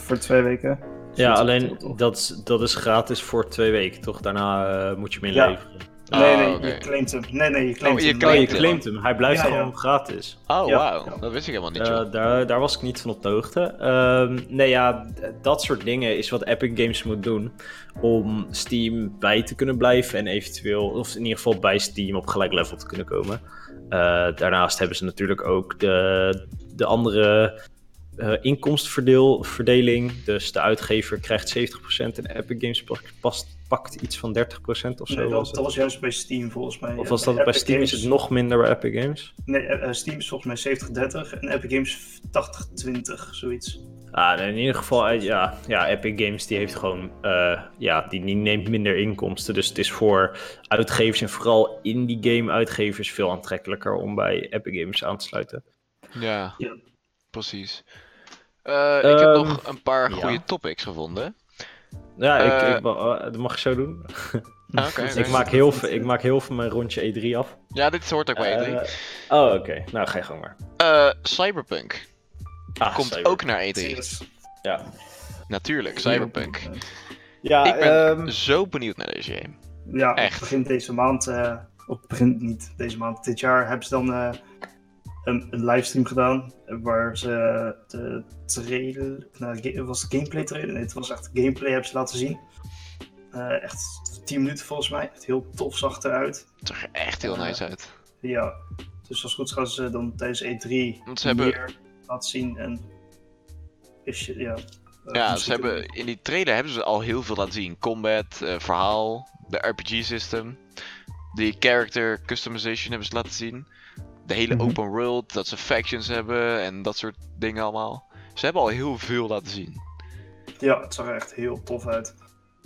voor twee weken. Ja, alleen dat, is- dat is gratis voor twee weken, toch? Daarna eh, moet je hem Ja. inleveren. Nee, Oh, nee, oké. je claimt hem. Nee, nee, je claimt Oh, je hem. Oh, je claimt hem. Hij blijft Ja, ja. gewoon gratis. Oh, Ja. wauw. Dat wist ik helemaal niet, joh. daar, daar was ik niet van op de hoogte. Ehm, nee, ja, dat soort dingen is wat Epic Games moet doen. Om Steam bij te kunnen blijven en eventueel, of in ieder geval bij Steam op gelijk level te kunnen komen. Eh, daarnaast hebben ze natuurlijk ook de, de andere eh inkomstenverdeling. Dus de uitgever krijgt 70% en Epic Games pakt, past, pakt iets van 30% of zo. Nee, was dat, het. dat was juist bij Steam volgens mij. Of was dat bij Steam? Is het nog minder bij Epic Games? Nee, eh, eh, Steam is volgens mij 70-30 en Epic Games 80-20, zoiets. Ah, nee, in ieder geval, ja, ja, Epic Games die heeft gewoon, eh, ja, die, die neemt minder inkomsten. Dus het is voor uitgevers en vooral indie game uitgevers veel aantrekkelijker om bij Epic Games aan te sluiten. Ja, Ja. precies. Eh, ik heb Ehm, nog een paar ja. goede topics gevonden. Ja, Eh, ik, ik, wa- eh, dat mag ik zo doen. Ah, Dus ik, maak heel, veel- ik maak heel veel mijn rondje E3 af. Ja, dit hoort ook bij E3. Eh, oh, oké. Nou, ga je gang maar. Eh, Cyberpunk Ah, komt ook naar E3. Serieus. Ja, Natuurlijk, Cyberpunk. ja ik ben ehm, zo benieuwd naar deze game. Ja, Echt. begin deze maand, eh of begin niet deze maand, dit jaar hebben ze dan eh, een, een livestream gedaan. Waar ze de trailer, nou, was het gameplay trailer? Nee, het was echt gameplay hebben ze laten zien. Eh, echt 10 minuten volgens mij. Echt heel tof zag eruit. Het zag er echt heel Eh, nice uit. Ja, dus als goed gaan ze dan tijdens E3 Want ze hebben- meer laten zien. En is je, ja. eh, Ja, ze hebben, in die trailer hebben ze al heel veel laten zien. Combat, verhaal, de RPG system. Die character customization hebben ze laten zien. De hele Mhm. open world, dat ze factions hebben en dat soort dingen allemaal. Ze hebben al heel veel laten zien. Ja, het zag er echt heel tof uit.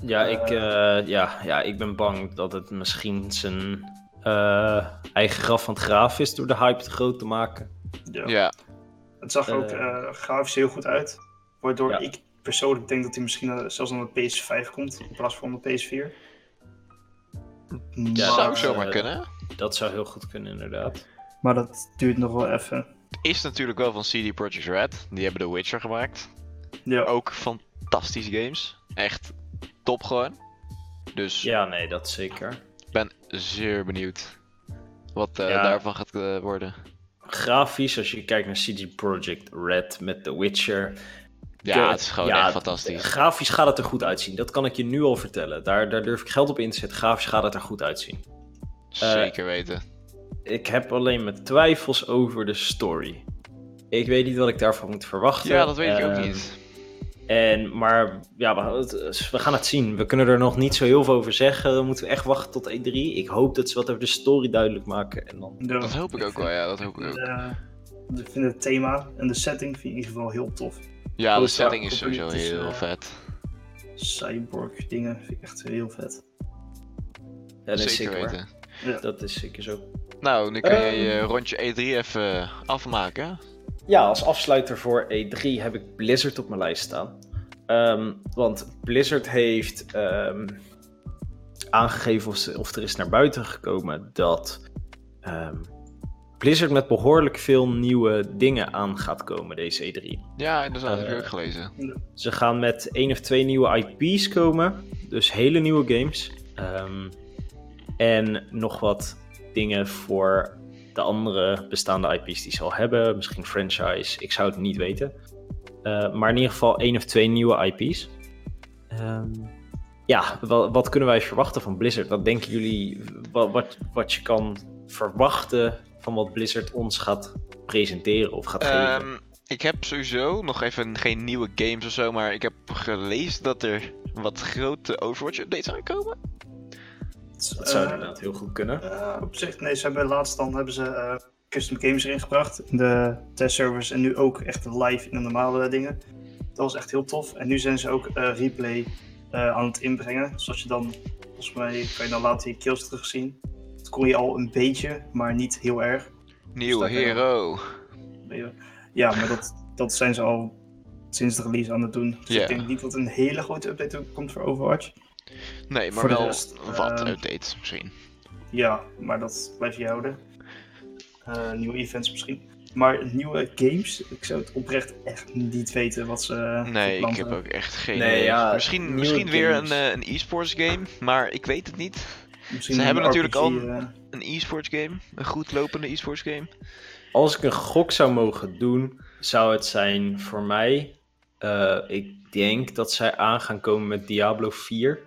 Ja, ik, eh, ja, ja, ik ben bang dat het misschien zijn eh, eigen graf van het graaf is door de hype te groot te maken. Ja. Ja, Het zag er ook Eh, eh, grafisch heel goed uit. Waardoor Ja. ik persoonlijk denk dat hij misschien eh, zelfs aan de PS5 komt in plaats van de PS4. Ja, zou dat, zomaar eh, kunnen. Dat zou heel goed kunnen, inderdaad. Maar dat duurt nog wel even. Is natuurlijk wel van CD Projekt Red. Die hebben The Witcher gemaakt. Ja, Ook fantastische games. Echt top gewoon. Dus Ja, nee, dat zeker. ik ben zeer benieuwd wat eh, Ja. daarvan gaat eh, worden. Grafisch, als je kijkt naar CD Projekt Red met The Witcher. Ja, de- het is gewoon ja, echt fantastisch. Grafisch gaat het er goed uitzien. Dat kan ik je nu al vertellen. Daar, daar durf ik geld op in te zetten. Grafisch gaat het er goed uitzien. Zeker weten. Ik heb alleen mijn twijfels over de story. Ik weet niet wat ik daarvan moet verwachten. Ja, dat weet ik ook Ehm, niet. En, maar ja, we, gaan het zien. We kunnen er nog niet zo heel veel over zeggen. Dan moeten we echt wachten tot E3. Ik hoop dat ze wat over de story duidelijk maken. En dan... ja. Dat hoop ik ook wel, ja, dat hoop ik ook. Eh, ik vind het thema en de setting vind ik in ieder geval heel tof. Ja, de setting is sowieso is, heel eh, vet. Cyborg dingen vind ik echt heel vet. Ja, dat is Zeker zeker waar. weten. Ja. Dat is zeker zo. Nou, nu kan jij Ehm. je rondje E3 even eh, afmaken. Ja, als afsluiter voor E3 heb ik Blizzard op mijn lijst staan. Ehm, want Blizzard heeft ehm, aangegeven of, ze, of er is naar buiten gekomen dat ehm, Blizzard met behoorlijk veel nieuwe dingen aan gaat komen deze E3. Ja, inderdaad, heb ik Eh, ook gelezen. Ze gaan met één of twee nieuwe IP's komen. Dus hele nieuwe games. Ehm, en nog wat dingen voor de andere bestaande IP's die ze al hebben. Misschien franchise. Ik zou het niet weten. Eh, maar in ieder geval één of twee nieuwe IP's. Ehm, ja, wat, wat kunnen wij verwachten van Blizzard? Wat denken jullie wat, wat, wat je kan verwachten van wat Blizzard ons gaat presenteren of gaat geven? Ehm, ik heb sowieso nog even geen nieuwe games of zo, maar ik heb gelezen dat er wat grote Overwatch updates aankomen. Dat zou Eh, inderdaad heel goed kunnen. Eh, op zich, nee, ze hebben laatst dan hebben ze eh, custom games erin gebracht. In de testservers en nu ook echt live in de normale dingen. Dat was echt heel tof. En nu zijn ze ook eh, replay eh, aan het inbrengen. Zodat je dan, volgens mij, kan je dan later je kills terugzien. Dat kon je al een beetje, maar niet heel erg. Nieuwe Dus hero. Ja, maar dat, dat zijn ze al sinds de release aan het doen. Dus ik denk niet dat een hele grote update ook komt voor Overwatch. Nee, maar wel rest, wat ehm, updates misschien. Ja, maar dat blijf je houden. Eh, nieuwe events misschien. Maar nieuwe games, ik zou het oprecht echt niet weten wat ze. Nee, van ik heb ook echt geen Nee, idee. ja, misschien misschien weer een, eh, een e-sports game, maar ik weet het niet. Misschien ze een hebben natuurlijk RPG, al- eh, Een e-sports game, een goed lopende e-sports game. Als ik een gok zou mogen doen, zou het zijn voor mij. eh, ik denk dat zij aan gaan komen met Diablo 4.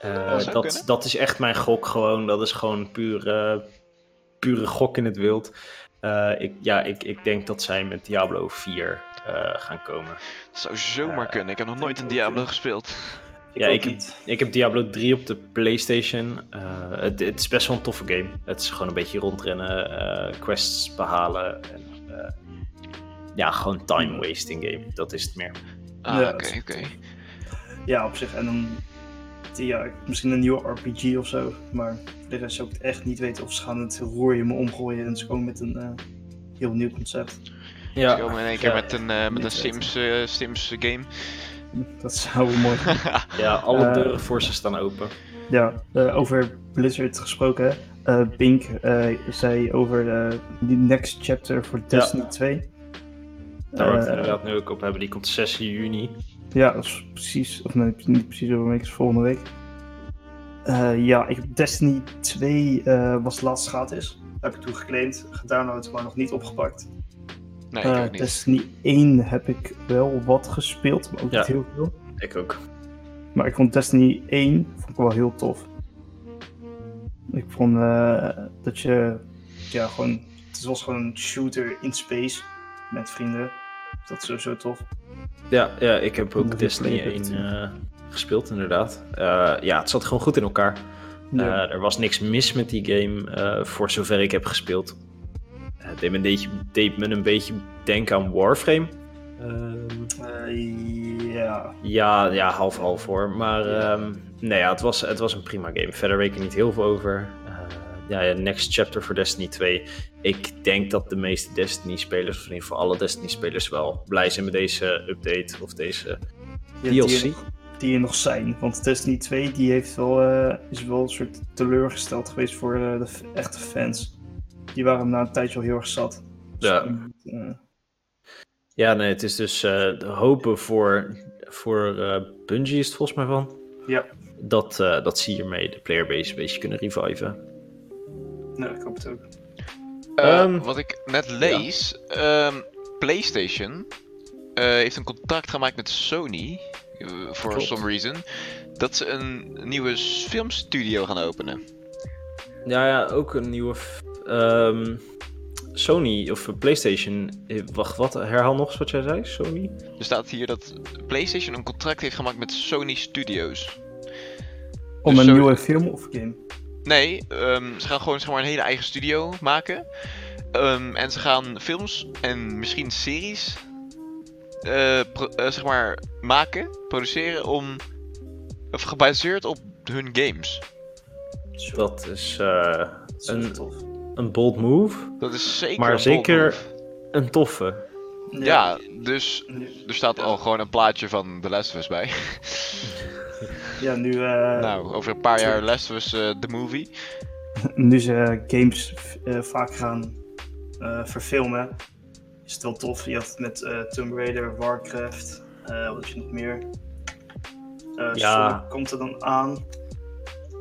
Eh, Dat dat, is echt mijn gok gewoon. Dat is gewoon pure, pure gok in het wild. Eh, ik, ja, ik, ik denk dat zij met Diablo 4 eh, gaan komen. Dat zou zomaar Eh, kunnen. Ik heb nog nooit een Diablo gespeeld. ik ja, ik heb-. Ik heb Diablo 3 op de PlayStation. Eh, het, het is best wel een toffe game. Het is gewoon een beetje rondrennen, eh, quests behalen. En, eh, ja, gewoon time wasting game. Dat is het meer. Ah, Ja, oké, oké. Ja, op zich. En dan. Ja, misschien een nieuwe RPG of zo. Maar de rest zou ik het echt niet weten of ze gaan het roer je me omgooien. En ze komen met een eh, heel nieuw concept. Ze komen in één keer ja, met een, eh, met een Sims, eh, Sims game. Dat zou mooi zijn. Ja, alle deuren voor ze staan open. Ja, eh, over Blizzard gesproken. eh Pink eh, zei over die next chapter voor Destiny 2. Daar waar we het inderdaad nu ook op hebben. Die komt 6 juni. Ja, dat is precies, of nee, niet precies over een week, is volgende week. Eh, ja, ik heb Destiny 2 eh, was laatst gratis. Heb ik toen geclaimd, gedownload, maar nog niet opgepakt. Nee, ik Eh, ook niet. Destiny 1 heb ik wel wat gespeeld, maar ook Ja. niet heel veel. Ik ook. Maar ik vond Destiny 1 vond ik wel heel tof. Ik vond dat je, ja, gewoon, het was gewoon een shooter in space met vrienden. Dat is sowieso tof. Ja, ja ik heb ook Destiny heb ik 1 toen. eh, gespeeld, inderdaad. Eh, ja, het zat gewoon goed in elkaar. Ja. Eh, er was niks mis met die game, voor zover ik heb gespeeld. Het deed, me een beetje, deed me een beetje denken aan Warframe. Ehm, Eh, ja, ja, ja, half-half hoor. Maar ehm, nee, ja, het, was, het was een prima game. Verder weet ik er niet heel veel over. Ja, next chapter voor Destiny 2. Ik denk dat de meeste Destiny-spelers, of in ieder geval alle Destiny-spelers, wel blij zijn met deze update of deze Ja, die, DLC. er nog, die er nog zijn. Want Destiny 2 die heeft wel, eh, is wel een soort teleurgesteld geweest voor eh, de echte fans. Die waren na een tijdje al heel erg zat. Dus, Ja. eh, Ja, nee, het is dus de hopen voor, voor Bungie is het volgens mij van. ja, Dat, dat ze hiermee de playerbase een beetje kunnen reviven. Nee, ik hoop het ook. Eh, Ehm, wat ik net lees, ehm, PlayStation eh, heeft een contract gemaakt met Sony, eh, for Klopt. some reason, dat ze een nieuwe filmstudio gaan openen. Ja, ja, ook een nieuwe ehm, Sony of PlayStation. Wacht, wat? Herhaal nog eens wat jij zei, Sony? Er staat hier dat PlayStation een contract heeft gemaakt met Sony Studios. Om Dus een nieuwe film of game. Nee, ehm, ze gaan gewoon zeg maar, een hele eigen studio maken. Ehm, en ze gaan films en misschien series eh, eh, zeg maar, maken, produceren om. Of gebaseerd op hun games. Dat is eh, dat is wel een- tof. een bold move. Dat is zeker. Maar een zeker- move. Een toffe. Ja, dus er staat al gewoon een plaatje van The Last of Us bij. ja, nu, eh, nou, over een paar jaar Last of Us eh, the movie. nu ze games eh, vaak gaan eh, verfilmen, is het wel tof. Je had het met eh, Tomb Raider, Warcraft, eh, wat heb je nog meer? Eh Ja. Sonic komt er dan aan.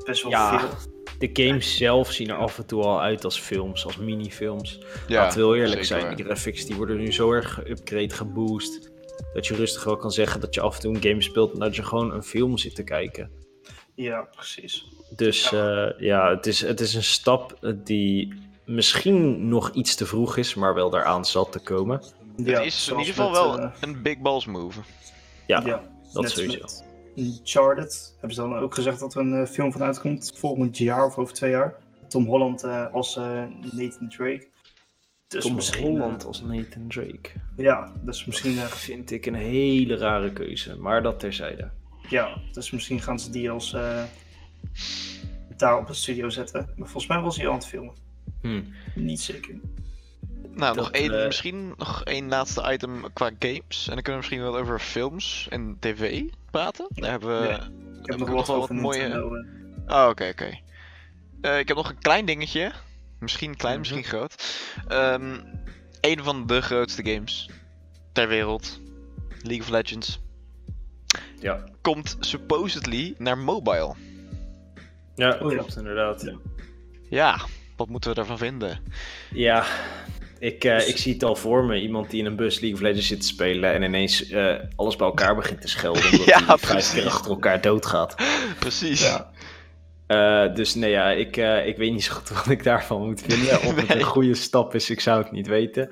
Best wel Ja. veel. De games zelf zien er af en toe al uit als films, als minifilms. Ja, Laten we heel eerlijk zeker zijn, die graphics die worden nu zo erg geüpgrade, geboost. Dat je rustig wel kan zeggen dat je af en toe een game speelt en dat je gewoon een film zit te kijken. Ja, precies. Dus ja, ja het, is, het is een stap eh, die misschien nog iets te vroeg is, maar wel daaraan zat te komen. Ja, het is in ieder geval met, wel eh, een big balls move. Ja, ja, dat sowieso. Uncharted hebben ze dan ook gezegd dat er een eh, film van uitkomt volgend jaar of over twee jaar. Tom Holland eh, als eh, Nathan Drake. Dus Tom misschien, Holland eh, als Nathan Drake. ja, dus misschien, eh, Vind ik een hele rare keuze, maar dat terzijde. ja, dus misschien gaan ze die als eh, daar op het studio zetten. Maar volgens mij was hij al aan het filmen. Hm. Niet zeker. Nou, nog Dat, één, misschien nog één laatste item qua games. En dan kunnen we misschien wel over films en tv praten. Daar hebben we, Ja, hebben Ik heb nog wat over mooie... Nintendo. Oh, oké, oké. Eh, ik heb nog een klein dingetje. Misschien klein, misschien groot. Ehm een van de grootste games ter wereld. League of Legends. Ja, Komt supposedly naar mobile. ja Oh, ja. klopt inderdaad. Ja. Ja, wat moeten we daarvan vinden? Ja, ik, eh, ik zie het al voor me. Iemand die in een bus League of Legends zit te spelen en ineens eh, alles bij elkaar begint te schelden. Omdat Ja, hij vijf keer achter elkaar doodgaat. Precies. Ja. Eh, dus nee, ja, ik, eh, ik weet niet zo goed wat ik daarvan moet vinden. Of het een goede stap is, ik zou het niet weten.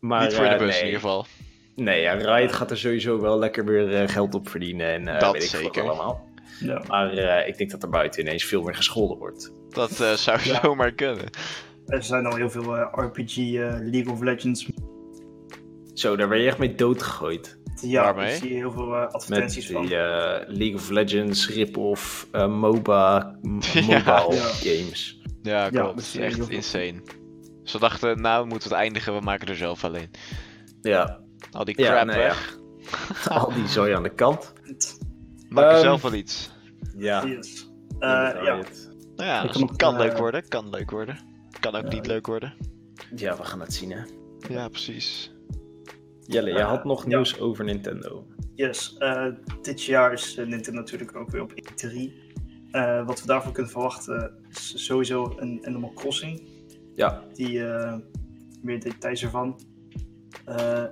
Maar, Niet voor de eh, bus nee. in ieder geval. Nee, ja, Riot gaat er sowieso wel lekker weer eh, geld op verdienen. En eh, Dat weet ik zeker. allemaal. Ja. Maar eh, ik denk dat er buiten ineens veel meer gescholden wordt. Dat eh, zou Ja. zomaar kunnen. Er zijn al heel veel eh, RPG eh, League of Legends. Zo, daar ben je echt mee doodgegooid. Ja, Waarmee? ik zie heel veel eh, Met advertenties die van. eh, League of Legends, rip-off, eh, MOBA, mobile Ja. games. Ja, Ja, klopt. dat is echt insane. Ze dachten, nou moeten we het eindigen, we maken er zelf alleen. Ja, Al die Ja, crap ja. weg. al die zooi aan de kant. Maak er Ehm, zelf wel iets. Ja, Yes. Eh, ja, Nou ja, dus kan leuk worden, kan leuk worden. Kan ook Ja. niet leuk worden. ja, we gaan het zien hè. Ja, precies. Jelle, jij Eh, had nog ja. nieuws over Nintendo. yes. Eh, dit jaar is eh, Nintendo natuurlijk ook weer op E3. Eh, wat we daarvan kunnen verwachten is sowieso een Animal Crossing. Ja, Die meer details ervan.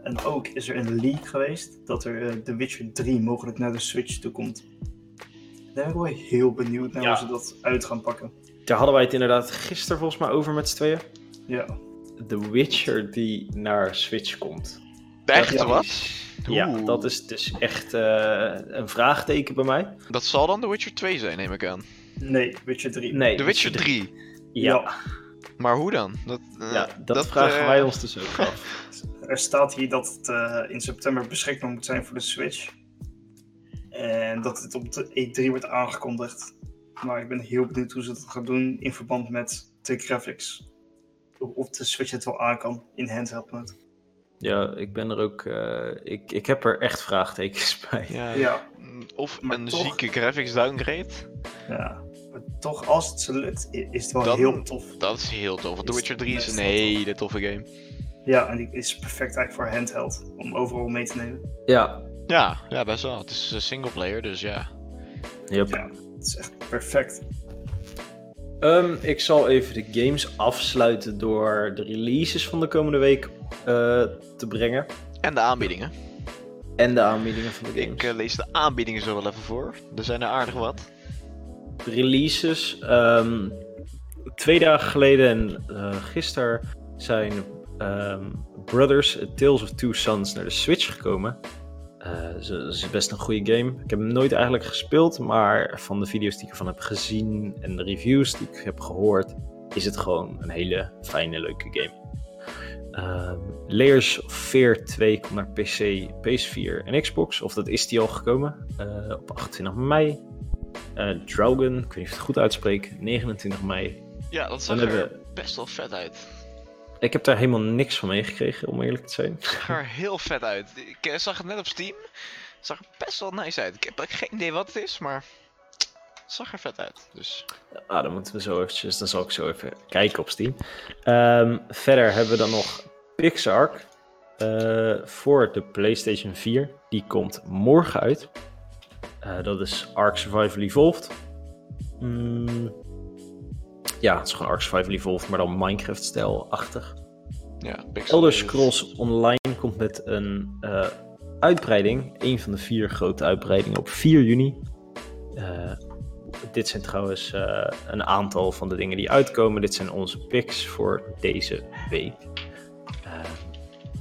En ook is er een leak geweest dat er The Witcher 3 mogelijk naar de Switch toe komt. Daar ben ik wel heel benieuwd naar Ja. hoe ze dat uit gaan pakken. daar hadden wij het inderdaad gisteren volgens mij over met z'n tweeën. Ja, The Witcher die naar Switch komt. Echt, Ja. wat? Ja, dat is dus echt eh, een vraagteken bij mij. Dat zal dan The Witcher 2 zijn, neem ik aan. nee, Witcher 3. Nee, The Witcher 3. Ja, Maar hoe dan? Dat, eh, ja dat, vragen eh, wij ons dus ook af. Er staat hier dat het eh, in september beschikbaar moet zijn voor de Switch. En dat het op de E3 wordt aangekondigd. Maar ik ben heel benieuwd hoe ze dat gaan doen in verband met de graphics. Of- Of de Switch het wel aan kan in handheld mode. Ja, ik ben er ook. eh, ik, ik heb er echt vraagtekens bij. Ja. Ja, Of Maar een toch- zieke graphics downgrade. ja. Maar toch, als het ze lukt, is het wel Dan- heel tof. Dat is heel tof. Want The Witcher 3 is een hele toffe game. Ja, en die is perfect eigenlijk voor handheld. Om overal mee te nemen. Ja, Ja, ja, best wel. Het is single player, dus ja. yep. Ja, het is echt perfect. Ehm, ik zal even de games afsluiten door de releases van de komende week te brengen. En de aanbiedingen. En de aanbiedingen van de games. Ik eh, lees de aanbiedingen zo wel even voor. Er zijn er aardig wat. releases. ehm, twee dagen geleden en eh gisteren zijn ehm, Brothers Tales of Two Sons naar de Switch gekomen. Eh, ze- Dat is best een goede game. Ik heb hem nooit eigenlijk gespeeld, maar van de video's die ik ervan heb gezien en de reviews die ik heb gehoord, is het gewoon een hele fijne, leuke game. Ehm, Layers of Fear 2 komt naar PC, PS4 en Xbox. Of dat is die al gekomen eh, op 28 mei. Eh Draugen, ik weet niet of ik het goed uitspreek, 29 mei. Ja, dat Dan zag hebben er best wel vet uit. Ik heb daar helemaal niks van meegekregen, om eerlijk te zijn. Het zag er heel vet uit. Ik eh, zag het net op Steam. Het zag er best wel nice uit. Ik heb geen idee wat het is, maar zag er vet uit. Dus Ah, dan moeten we zo eventjes, dan zal ik zo even kijken op Steam. Ehm, verder hebben we dan nog Pixar eh, voor de PlayStation 4. Die komt morgen uit. Eh, dat is Ark Survival Evolved. Mm, ja, het is gewoon Ark Survival Evolved, maar dan Minecraft-stijl-achtig. ja, Elder Scrolls Online komt met een eh, uitbreiding. Een van de vier grote uitbreidingen op 4 juni. Dit zijn trouwens eh, een aantal van de dingen die uitkomen. Dit zijn onze picks voor deze week. Eh,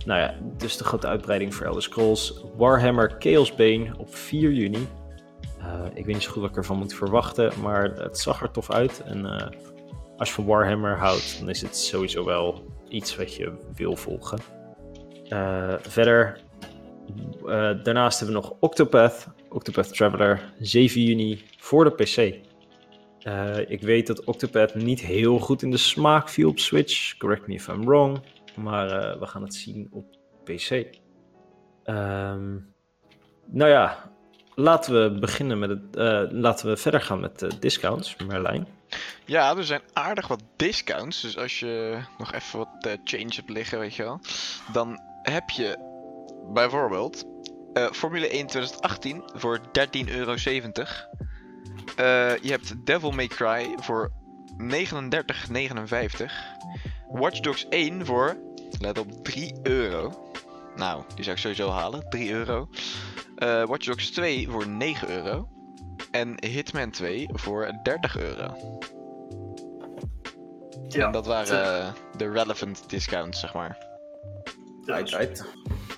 nou ja, dus de grote uitbreiding voor Elder Scrolls. Warhammer Chaos Bane op 4 juni. Eh, ik weet niet zo goed wat ik ervan moet verwachten, maar het zag er tof uit. En als je van Warhammer houdt, dan is het sowieso wel iets wat je wil volgen. Verder, daarnaast hebben we nog Octopath, Octopath Traveler, 7 juni voor de PC. Eh, ik weet dat Octopad niet heel goed in de smaak viel op Switch. Correct me if I'm wrong. Maar eh, we gaan het zien op PC. Ehm, nou ja, laten we beginnen met het. eh, laten we verder gaan met de discounts, Merlijn. Ja, er zijn aardig wat discounts. Dus als je nog even wat change hebt liggen, weet je wel. Dan heb je bijvoorbeeld Formule 1 2018 voor 13,70 euro. Eh, je hebt Devil May Cry voor 39,59. Watch Dogs 1 voor, let op, 3 euro. Nou, die zou ik sowieso halen, 3 euro. Eh, Watch Dogs 2 voor 9 euro. En Hitman 2 voor 30 euro. Ja, en dat waren eh, de relevant discounts, zeg maar. ja, Uit, uit.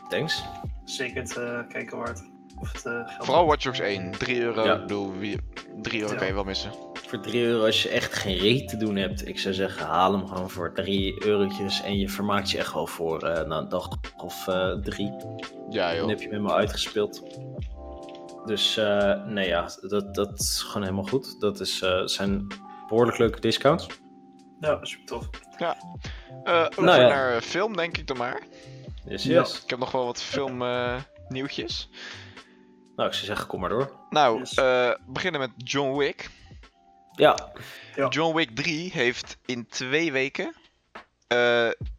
Thanks. zeker het eh, kijken waard. Of het, eh, Vooral Watch Dogs 1, 3 euro. Ja. Ik bedoel, wie, 3 euro Ja. kan je wel missen. Voor 3 euro, als je echt geen reet te doen hebt, ik zou zeggen, haal hem gewoon voor 3 eurotjes. En je vermaakt je echt wel voor eh, na een dag of eh, drie. Ja, Dan joh. heb je hem helemaal uitgespeeld. Dus eh, nee ja, dat, dat is gewoon helemaal goed. Dat is, eh, zijn behoorlijk leuke discounts. Ja, super tof. Eh over Nou ja. naar film, denk ik dan maar. Yes, Ja. yes. Ik heb nog wel wat film eh, nieuwtjes. Nou, ik zou zeggen, kom maar door. Nou, Yes. eh, beginnen met John Wick. Ja, Ja. John Wick 3 heeft in twee weken eh,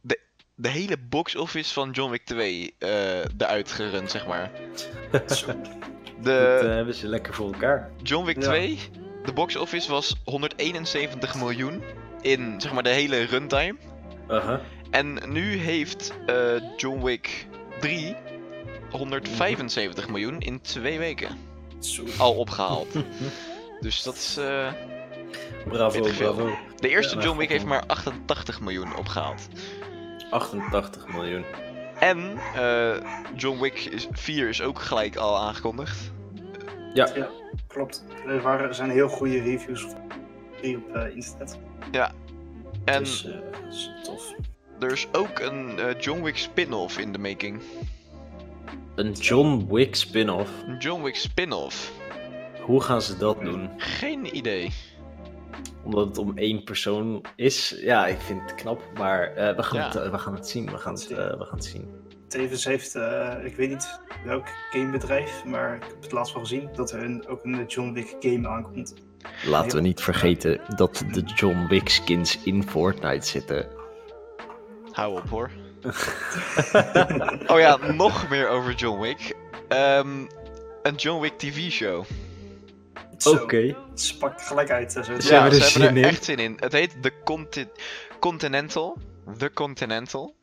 de, de hele box office van John Wick 2 eh eruit gerund, zeg maar. Zo. dat De eh, hebben ze lekker voor elkaar. John Wick Ja. 2, de box office was 171 miljoen in zeg maar de hele runtime. Uh-huh. En nu heeft eh, John Wick 3 175 miljoen in twee weken al opgehaald. dus dat is. eh, Bravo, bravo. de eerste Ja, John Wick heeft maar 88 miljoen opgehaald. 88 miljoen. En eh, John Wick is, 4 is ook gelijk al aangekondigd. Ja, Klopt. Er waren, er zijn heel goede reviews hier op eh, internet. En Dus dat is tof. er is ook een eh, John Wick spin-off in de making. Een John Wick spin-off. Een John Wick spin-off. Hoe gaan ze dat doen? Geen idee. Omdat het om één persoon is. Ja, ik vind het knap, maar eh, we, gaan Ja. het, eh, we gaan het zien. We gaan het, eh, we gaan het zien. Tevens heeft, eh, ik weet niet welk gamebedrijf, maar ik heb het laatst wel gezien dat er een, ook een John Wick game aankomt. Laten we niet vergeten dat de John Wick skins in Fortnite zitten. Hou op hoor. oh ja, nog meer over John Wick. Ehm, een John Wick TV-show. Oké. Ze pakt gelijk uit. eh, zo. Ze hebben er ze zin hebben er in. echt zin in. Het heet The Conti- Continental. The Continental.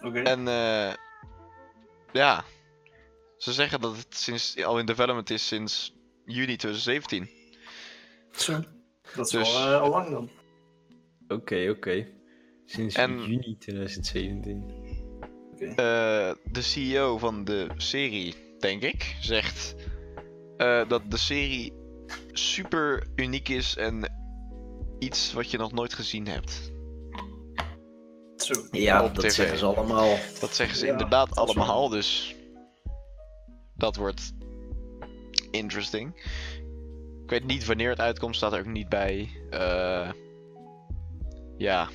Oké. En eh ja, ze zeggen dat het sinds, al in development is sinds juni 2017. Zo. Dat is Dus- wel eh, al lang dan. Oké, oké. Sinds En- juni 2017. Eh, de CEO van de serie, denk ik, zegt eh, dat de serie super uniek is en iets wat je nog nooit gezien hebt. Zo. Ja, Op dat TV. zeggen ze allemaal. Dat zeggen ze Ja, inderdaad allemaal, dus dat wordt interesting. Ik weet niet wanneer het uitkomt, staat er ook niet bij. Eh, ja,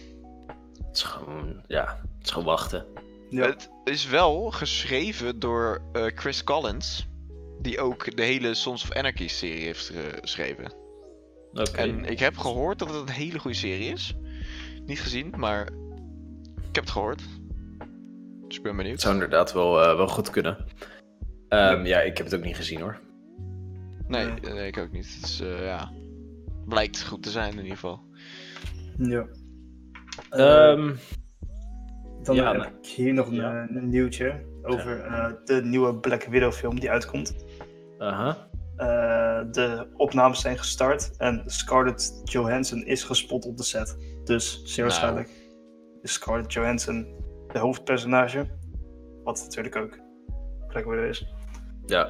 Het is gewoon, ja, het is gewoon wachten. Ja. het is wel geschreven door eh, Chris Collins, die ook de hele Sons of Anarchy serie heeft geschreven. Oké. En ik heb gehoord dat het een hele goede serie is. Niet gezien, maar ik heb het gehoord. Dus ik ben Het benieuwd. zou inderdaad wel, eh, wel goed kunnen. Ehm, ja, ik heb het ook niet gezien hoor. Nee, Nee. nee, ik ook niet. Het is, eh, ja, blijkt goed te zijn in ieder geval. Ja. Ehm, Dan ja, heb ik hier nog een, ja. eh, een nieuwtje over eh, de nieuwe Black Widow film die uitkomt. aha. Eh, de opnames zijn gestart en Scarlett Johansson is gespot op de set. Dus zeer Nou. waarschijnlijk is Scarlett Johansson de hoofdpersonage. Wat natuurlijk ook Black Widow is. Ja,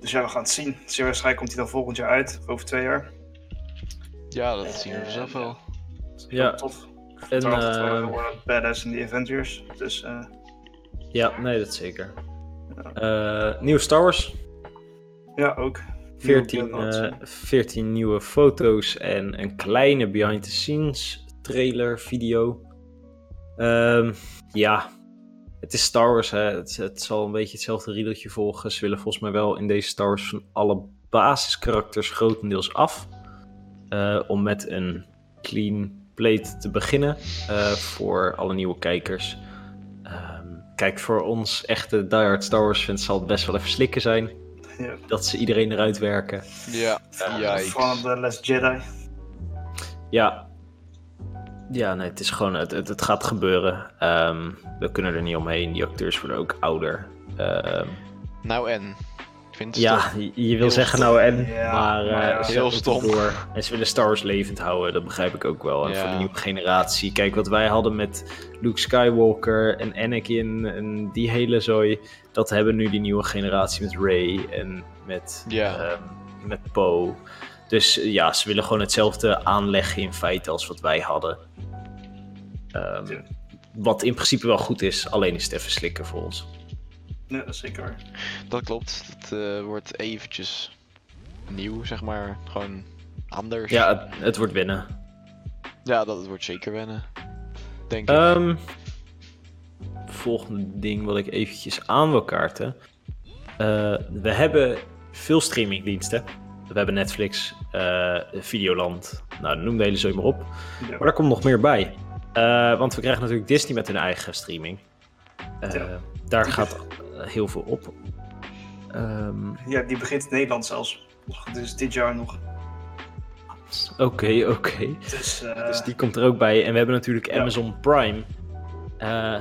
Dus ja, we gaan het zien. Zeer waarschijnlijk komt hij dan volgend jaar uit, over twee jaar. Ja, dat zien we vanzelf wel. Ja, tof. En, uh, badass in the Avengers. Dus eh, ja, nee, dat zeker. Eh nieuwe Star Wars. ja, ook. 14, Nieuwe beelden, eh, 14 nieuwe foto's en een kleine behind-the-scenes trailer, video. Ehm, ja, het is Star Wars. Hè. Het, het zal een beetje hetzelfde riedeltje volgen. Ze willen volgens mij wel in deze Star Wars van alle basiskarakters grotendeels af. Om met een clean te beginnen eh, voor alle nieuwe kijkers. Ehm, kijk, voor ons echte diehard Star Wars fans zal het best wel even slikken zijn. Ja. Dat ze iedereen eruit werken. Ja, Ja, Van de Last Jedi. Ja. Ja, nee, het is gewoon, het, het, het gaat gebeuren. Ehm, we kunnen er niet omheen. Die acteurs worden ook ouder. Ehm, Nou en? Ik vind het ja, je, je wil heel zeggen stom. nou en, Ja, maar, eh, maar ja. ze Heel stom. Door. En ze willen Star Wars levend houden, dat begrijp ik ook wel. En Ja. voor de nieuwe generatie. Kijk, wat wij hadden met Luke Skywalker en Anakin en die hele zooi. Dat hebben nu die nieuwe generatie met Rey en met, Ja. ehm, met Poe. Dus eh, ja, ze willen gewoon hetzelfde aanleggen in feite als wat wij hadden. Ehm. Wat in principe wel goed is, alleen is het even slikken voor ons. Zeker. Dat klopt. Het eh, wordt eventjes nieuw, zeg maar. Gewoon anders. Ja, het, het wordt winnen. Ja, dat wordt zeker wennen. Denk ik. Ehm volgende ding wat ik eventjes aan wil kaarten. Eh, we hebben veel streamingdiensten. We hebben Netflix, eh, Videoland, nou noem de hele zooi maar op. Ja. Maar daar komt nog meer bij. Eh, want we krijgen natuurlijk Disney met hun eigen streaming. Eh, Ja. Daar gaat heel veel op. Ehm, Ja, die begint in Nederland zelfs. Dus dit jaar nog. Oké, oké. Dus, eh, Dus die komt er ook bij. En we hebben natuurlijk Ja. Amazon Prime. Eh,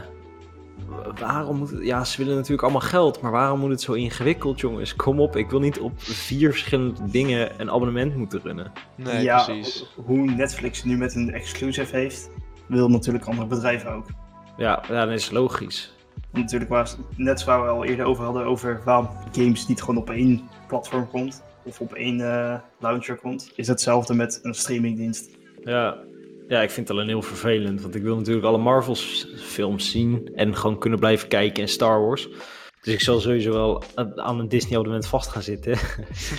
waarom moet het... Ja, ze willen natuurlijk allemaal geld, maar waarom moet het zo ingewikkeld, jongens? Kom op, ik wil niet op vier verschillende dingen een abonnement moeten runnen. nee, ja, precies. hoe Netflix nu met een exclusive heeft, wil natuurlijk andere bedrijven ook. Ja, ja dat is logisch. Natuurlijk waar, net waar we al eerder over hadden, over waarom games niet gewoon op één platform komt. Of op één eh, launcher komt. Is hetzelfde met een streamingdienst. Ja. ja, ik vind het alleen heel vervelend, want ik wil natuurlijk alle Marvels films zien en gewoon kunnen blijven kijken en Star Wars. Dus ik zal sowieso wel aan een Disney abonnement vast gaan zitten.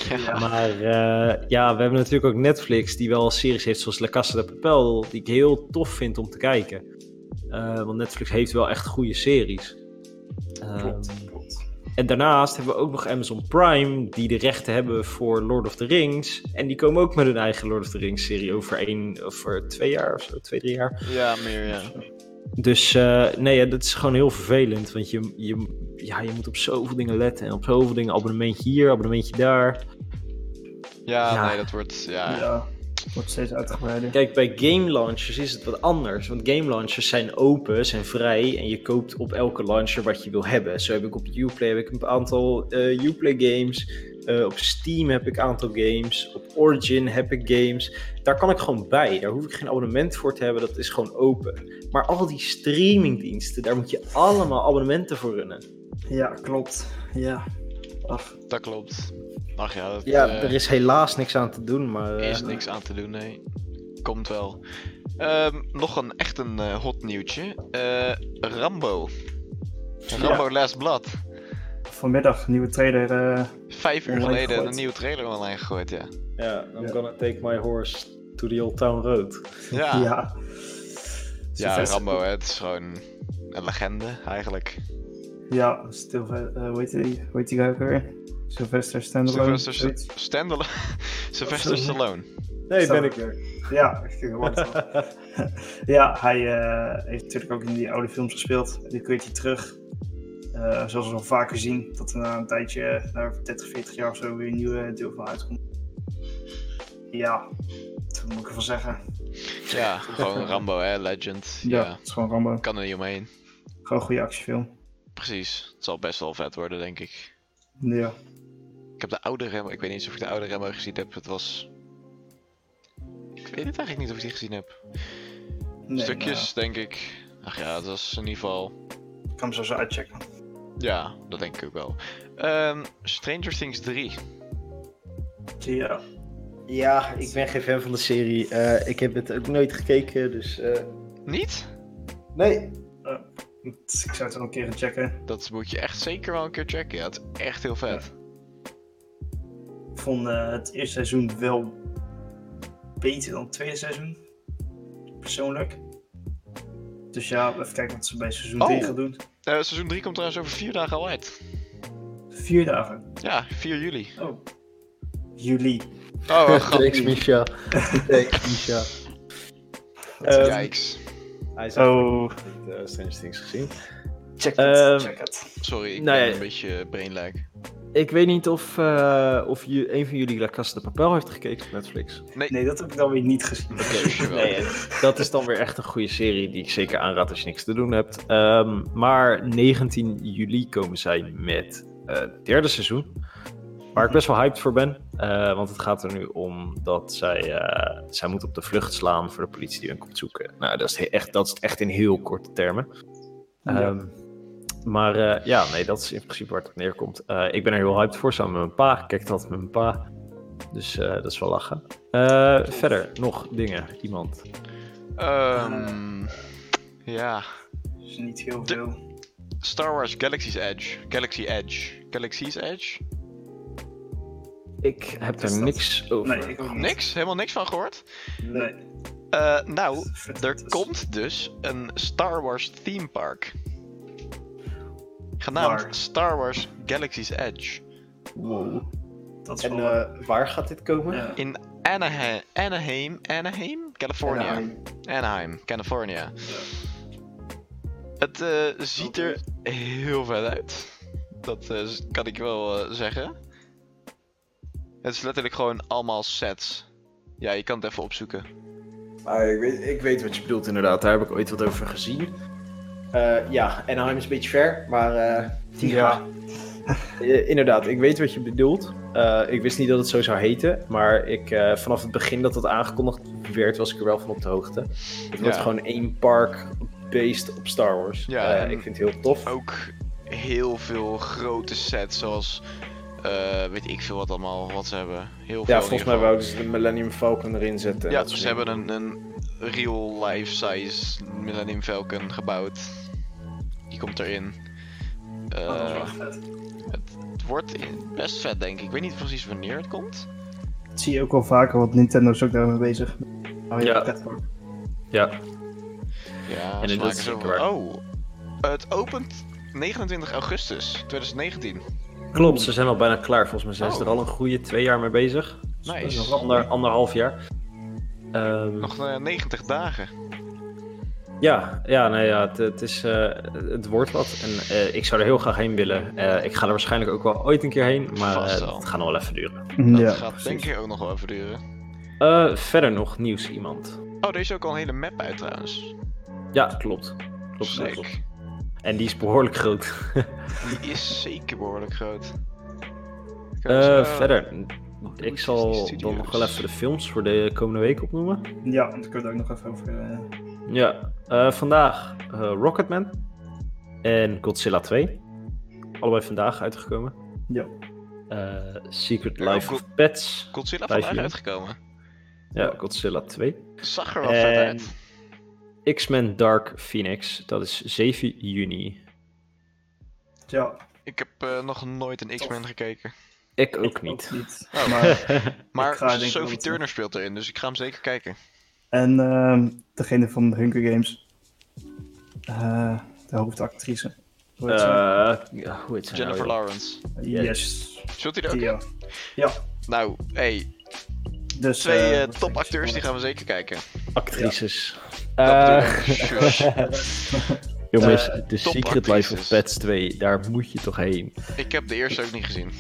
ja. Maar eh, ja, we hebben natuurlijk ook Netflix die wel series heeft zoals La Casa de Papel, die ik heel tof vind om te kijken. Eh, want Netflix heeft wel echt goede series. Ehm, Klopt, klopt. en daarnaast hebben we ook nog Amazon Prime, die de rechten hebben voor Lord of the Rings. En die komen ook met hun eigen Lord of the Rings serie over, één, over twee jaar of zo, twee, drie jaar. ja, meer ja. Dus eh, nee, ja, dat is gewoon heel vervelend. Want je, je, ja, je moet op zoveel dingen letten en op zoveel dingen abonnementje hier, abonnementje daar. Ja, Ja. nee, dat wordt... Ja, Ja, wordt steeds uitgebreider. Kijk, bij game launchers is het wat anders. Want game launchers zijn open, zijn vrij. En je koopt op elke launcher wat je wil hebben. Zo heb ik op Uplay heb ik een aantal eh, Uplay games. Eh, op Steam heb ik een aantal games. Op Origin heb ik games. Daar kan ik gewoon bij. Daar hoef ik geen abonnement voor te hebben. Dat is gewoon open. Maar al die streamingdiensten, daar moet je allemaal abonnementen voor runnen. Ja, klopt. Ja. Ach, dat klopt. Ach ja, dat Ja, eh, er is helaas niks aan te doen. Maar eh, is niks aan te doen, nee. Komt wel. Ehm, nog een echt een eh, hot nieuwtje. Eh, Rambo. Rambo Last Blood. vanmiddag nieuwe trailer. eh, Vijf uur geleden gegooid. een nieuwe trailer online gegooid, ja. ja, I'm Ja. gonna take my horse to the old town road. Ja, ja. ja. Rambo, hè, het is gewoon een legende eigenlijk. Ja, stil, eh, hoe heet die, hoe heet die guy ook weer? Sylvester Stallone. Sylvester. Stallone. Sylvester. Stallone. Nee, ben ik weer. Ja, ja, hij eh, heeft natuurlijk ook in die oude films gespeeld. Nu keert hij terug. Eh, zoals we al vaker zien, dat er na een tijdje, na 30, 40 jaar of zo, weer een nieuwe deel van uitkomt. Ja, wat moet ik ervan zeggen? Ja, gewoon Rambo, hè, legend. Ja, het is gewoon Rambo. kan er niet omheen. Gewoon een goede actiefilm. Precies, het zal best wel vet worden, denk ik. Ja. Ik heb de oude Rambo, ik weet niet eens of ik de oude Rambo gezien heb. Het was... Ik weet het eigenlijk niet of ik die gezien heb. Nee, Stukjes, denk ik. Ach ja, het was in ieder geval... ik kan hem zo zo uitchecken. Ja, dat denk ik ook wel. Ehm, Stranger Things 3. Ja. Ja, ik ben geen fan van de serie. Eh, ik heb het ook nooit gekeken, dus... eh, Niet? Nee. Dus ik zou het wel een keer gaan checken. Dat moet je echt zeker wel een keer checken. Ja, het is echt heel vet. vond eh, het eerste seizoen wel beter dan het tweede seizoen. Persoonlijk. Dus ja, even kijken wat ze bij seizoen Oh. 3 gaan doen. Eh, seizoen 3 komt trouwens over vier dagen al uit. Vier dagen. Ja, 4 juli. Oh. Juli. Oh, Thanks. Misha. Thanks, Misha. Ehm, Yikes. Hij heeft Oh, niet uh, Stranger Things gezien. check Ehm, het. check het. Sorry, ik Nou ben ja. een beetje brainlag. Ik weet niet of, eh, of je, een van jullie La Casa de Papel heeft gekeken op Netflix. Nee, dat heb ik dan weer niet gezien. Nee, dat is dan weer echt een goede serie die ik zeker aanraad als je niks te doen hebt. Ehm, maar 19 juli komen zij met eh, het derde seizoen. Waar ik best wel hyped voor ben. eh, want het gaat er nu om dat zij, eh, zij moet op de vlucht slaan voor de politie die hun komt zoeken. Nou, dat is, echt, dat is echt in heel korte termen. Ja. Ehm, maar eh, ja, nee, dat is in principe waar het op neerkomt. Eh, ik ben er heel hyped voor, samen met mijn pa. Ik kijk dat met mijn pa. Dus eh, dat is wel lachen. Eh, verder, nog dingen, iemand. Ehm, ja. Dus niet heel De- veel. Star Wars Galaxy's Edge. Galaxy Edge. Galaxy's Edge? Ik heb er niks over. Nee, ik niet. Niks? Helemaal niks van gehoord? Nee. Eh, nou, er komt dus een Star Wars theme park. Genaamd Waar? Star Wars Galaxy's Edge. Wow. Dat is En wel... eh, waar gaat dit komen? ja. In Anaheim, Anaheim, Anaheim? California. Anaheim. Anaheim, California. Ja. Het eh, ziet er heel vet uit. Dat eh, kan ik wel zeggen. Het is letterlijk gewoon allemaal sets. Ja, je kan het even opzoeken. Ah, ik, weet, ik weet wat je bedoelt inderdaad, daar heb ik ooit wat over gezien. Eh, ja, Anaheim is een beetje ver, maar eh, Ja. eh, inderdaad, ik weet wat je bedoelt. Eh, ik wist niet dat het zo zou heten, maar ik, eh, vanaf het begin dat het aangekondigd werd, was ik er wel van op de hoogte. Het wordt Ja. gewoon één park based op Star Wars. Ja, Eh, en- ik vind het heel tof. Ook heel veel grote sets, zoals eh, weet ik veel wat allemaal, wat ze hebben. Heel veel Ja, volgens mij wouden ze de Millennium Falcon erin zetten. en Ja, ze hebben een, een real life size Millennium Falcon gebouwd. Die komt erin. Eh, Oh, dat is wel vet. het wordt best vet, denk ik. Ik weet niet precies wanneer het komt. Dat zie je ook wel vaker, want Nintendo is ook daarmee bezig. Oh, Ja. Ja, Ja, En ze in zo Oh, het opent 29 augustus 2019. Klopt. Ze zijn al bijna klaar. Volgens mij zijn ze Oh. er al een goede twee jaar mee bezig. Nice. Dus ander, anderhalf jaar. Ehm, Nog eh, 90 dagen. Ja, ja, nee, ja het, het, is, eh, het wordt wat. En eh, ik zou er heel graag heen willen. Eh, ik ga er waarschijnlijk ook wel ooit een keer heen. Maar eh, het gaat nog wel even duren. Dat Ja, gaat precies. denk ik ook nog wel even duren. Eh, verder nog nieuws iemand. Oh, er is ook al een hele map uit trouwens. Ja, klopt. Klopt, klopt. En die is behoorlijk groot. Die is zeker behoorlijk groot. Eh, verder, ik zal dan nog wel even de films voor de komende week opnoemen. Ja, want ik kunnen het ook nog even over... eh, Ja, eh, vandaag eh, Rocketman en Godzilla 2. Allebei vandaag uitgekomen. Ja. Eh, Secret Ja, Life of Pets. Godzilla vandaag uitgekomen. Ja, Godzilla 2. Zag er wel vet En uit. X-Men Dark Phoenix, dat is 7 juni. ja, Ik heb eh, nog nooit een X-Men gekeken. Ik ook niet. Oh. Maar, Maar Sophie Turner speelt erin, dus ik ga hem zeker kijken. en ehm, degene van de Hunger Games. Eh, de hoofdactrice. Hoe heet ze? Eh, ja, hoe heet ze nou, Jennifer? Lawrence. yes. Speelt hij er ook Die, in? ja. ja, Nou, hey, dus... twee eh, eh, topacteurs die gaan we zeker kijken. Actrices. Dat Eh, jongens, de Secret Life of Pets 2, daar moet je toch heen. Ik heb de eerste ook niet gezien.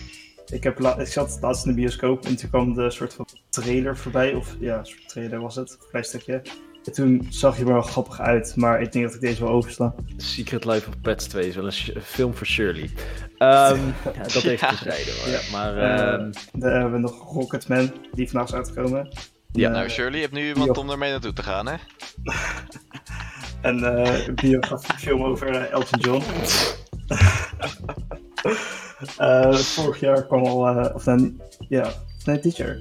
Ik, heb ik zat laatst in de bioscoop en toen kwam de soort van trailer voorbij. Of ja, een soort trailer was het, een klein stukje. En toen zag je er wel grappig uit, maar ik denk dat ik deze wel oversla. Secret Life of Pets 2 is wel een film voor Shirley. Ehm, ja, dat heeft Ja. terzijde hoor. Ja. Maar Dan hebben we nog Rocketman, die vandaag is uitgekomen. Ja. Nou, Shirley heeft nu iemand om ermee naartoe te gaan, hè? En eh, een biografie film over Elton John. Eh, vorig jaar kwam al, eh, of nee, ja, nee, dit jaar.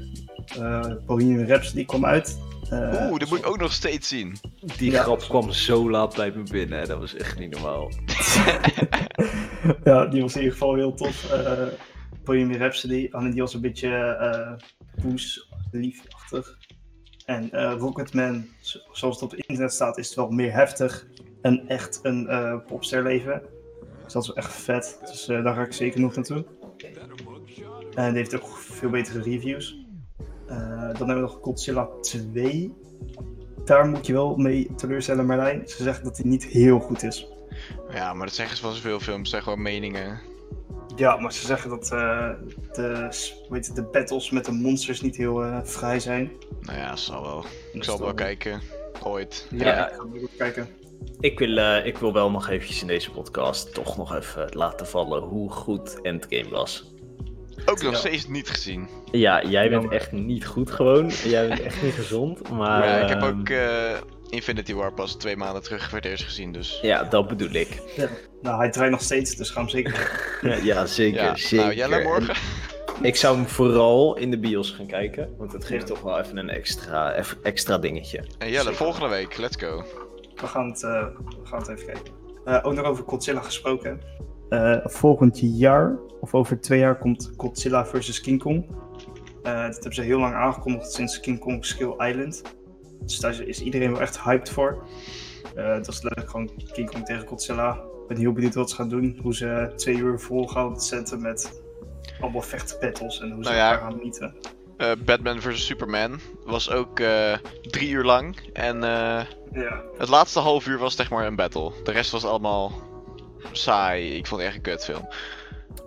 Eh Bohemian Rhapsody kwam uit. Eh, Oeh, dat moet ik ook nog steeds zien. die ja. grap kwam zo laat bij me binnen. hè. Dat was echt niet normaal. ja, die was in ieder geval heel tof. Eh, Bohemian Rhapsody, alleen die was een beetje eh poes, liefachtig. En eh, Rocketman, zo- zoals het op het internet staat, is het wel meer heftig en echt een eh popsterleven. Dus dat is wel echt vet, dus eh, daar ga ik zeker nog naartoe. En die heeft ook veel betere reviews. Eh, dan hebben we nog Godzilla 2. Daar moet je wel mee teleurstellen, Marlijn. Ze zeggen dat hij niet heel goed is. Ja, maar dat zeggen ze van zoveel films, zijn gewoon meningen. Ja, maar ze zeggen dat eh, de, hoe heet het, de battles met de monsters niet heel eh, vrij zijn. Nou ja, zal wel. Ik zal wel kijken. Ooit. Ja, Ja. ik ga ook kijken. Ik wil, eh, ik wil wel nog eventjes in deze podcast toch nog even laten vallen hoe goed Endgame was. Ook nog steeds niet gezien. Ja, jij bent echt niet goed gewoon. Jij bent echt niet gezond. Maar ja, ik heb ehm, ook eh, Infinity War pas twee maanden terug voor het eerst gezien, dus... Ja, dat bedoel ik. Nou, hij draait nog steeds, dus ga hem zeker. ja, zeker. Ja, zeker. nou Jelle, morgen? En Ik zou hem vooral in de bios gaan kijken. Want het geeft toch wel even een extra, even extra dingetje. En Jelle, Zeker. volgende week, let's go. We gaan het, eh, we gaan het even kijken. Eh, ook nog over Godzilla gesproken. Eh, volgend jaar, of over twee jaar, komt Godzilla vs. King Kong. Eh, dat hebben ze heel lang aangekondigd sinds King Kong Skill Island. Dus daar is iedereen wel echt hyped voor. Eh, dat is letterlijk gewoon King Kong tegen Godzilla. Ik ben heel benieuwd wat ze gaan doen. Hoe ze twee uur vol gaan zetten met allemaal vechtbattles en hoe ze Nou ja. elkaar gaan mieten. Eh, Batman vs Superman was ook eh, drie uur lang. En eh, Ja, het laatste half uur was zeg maar een battle. De rest was allemaal saai. Ik vond het echt een kutfilm.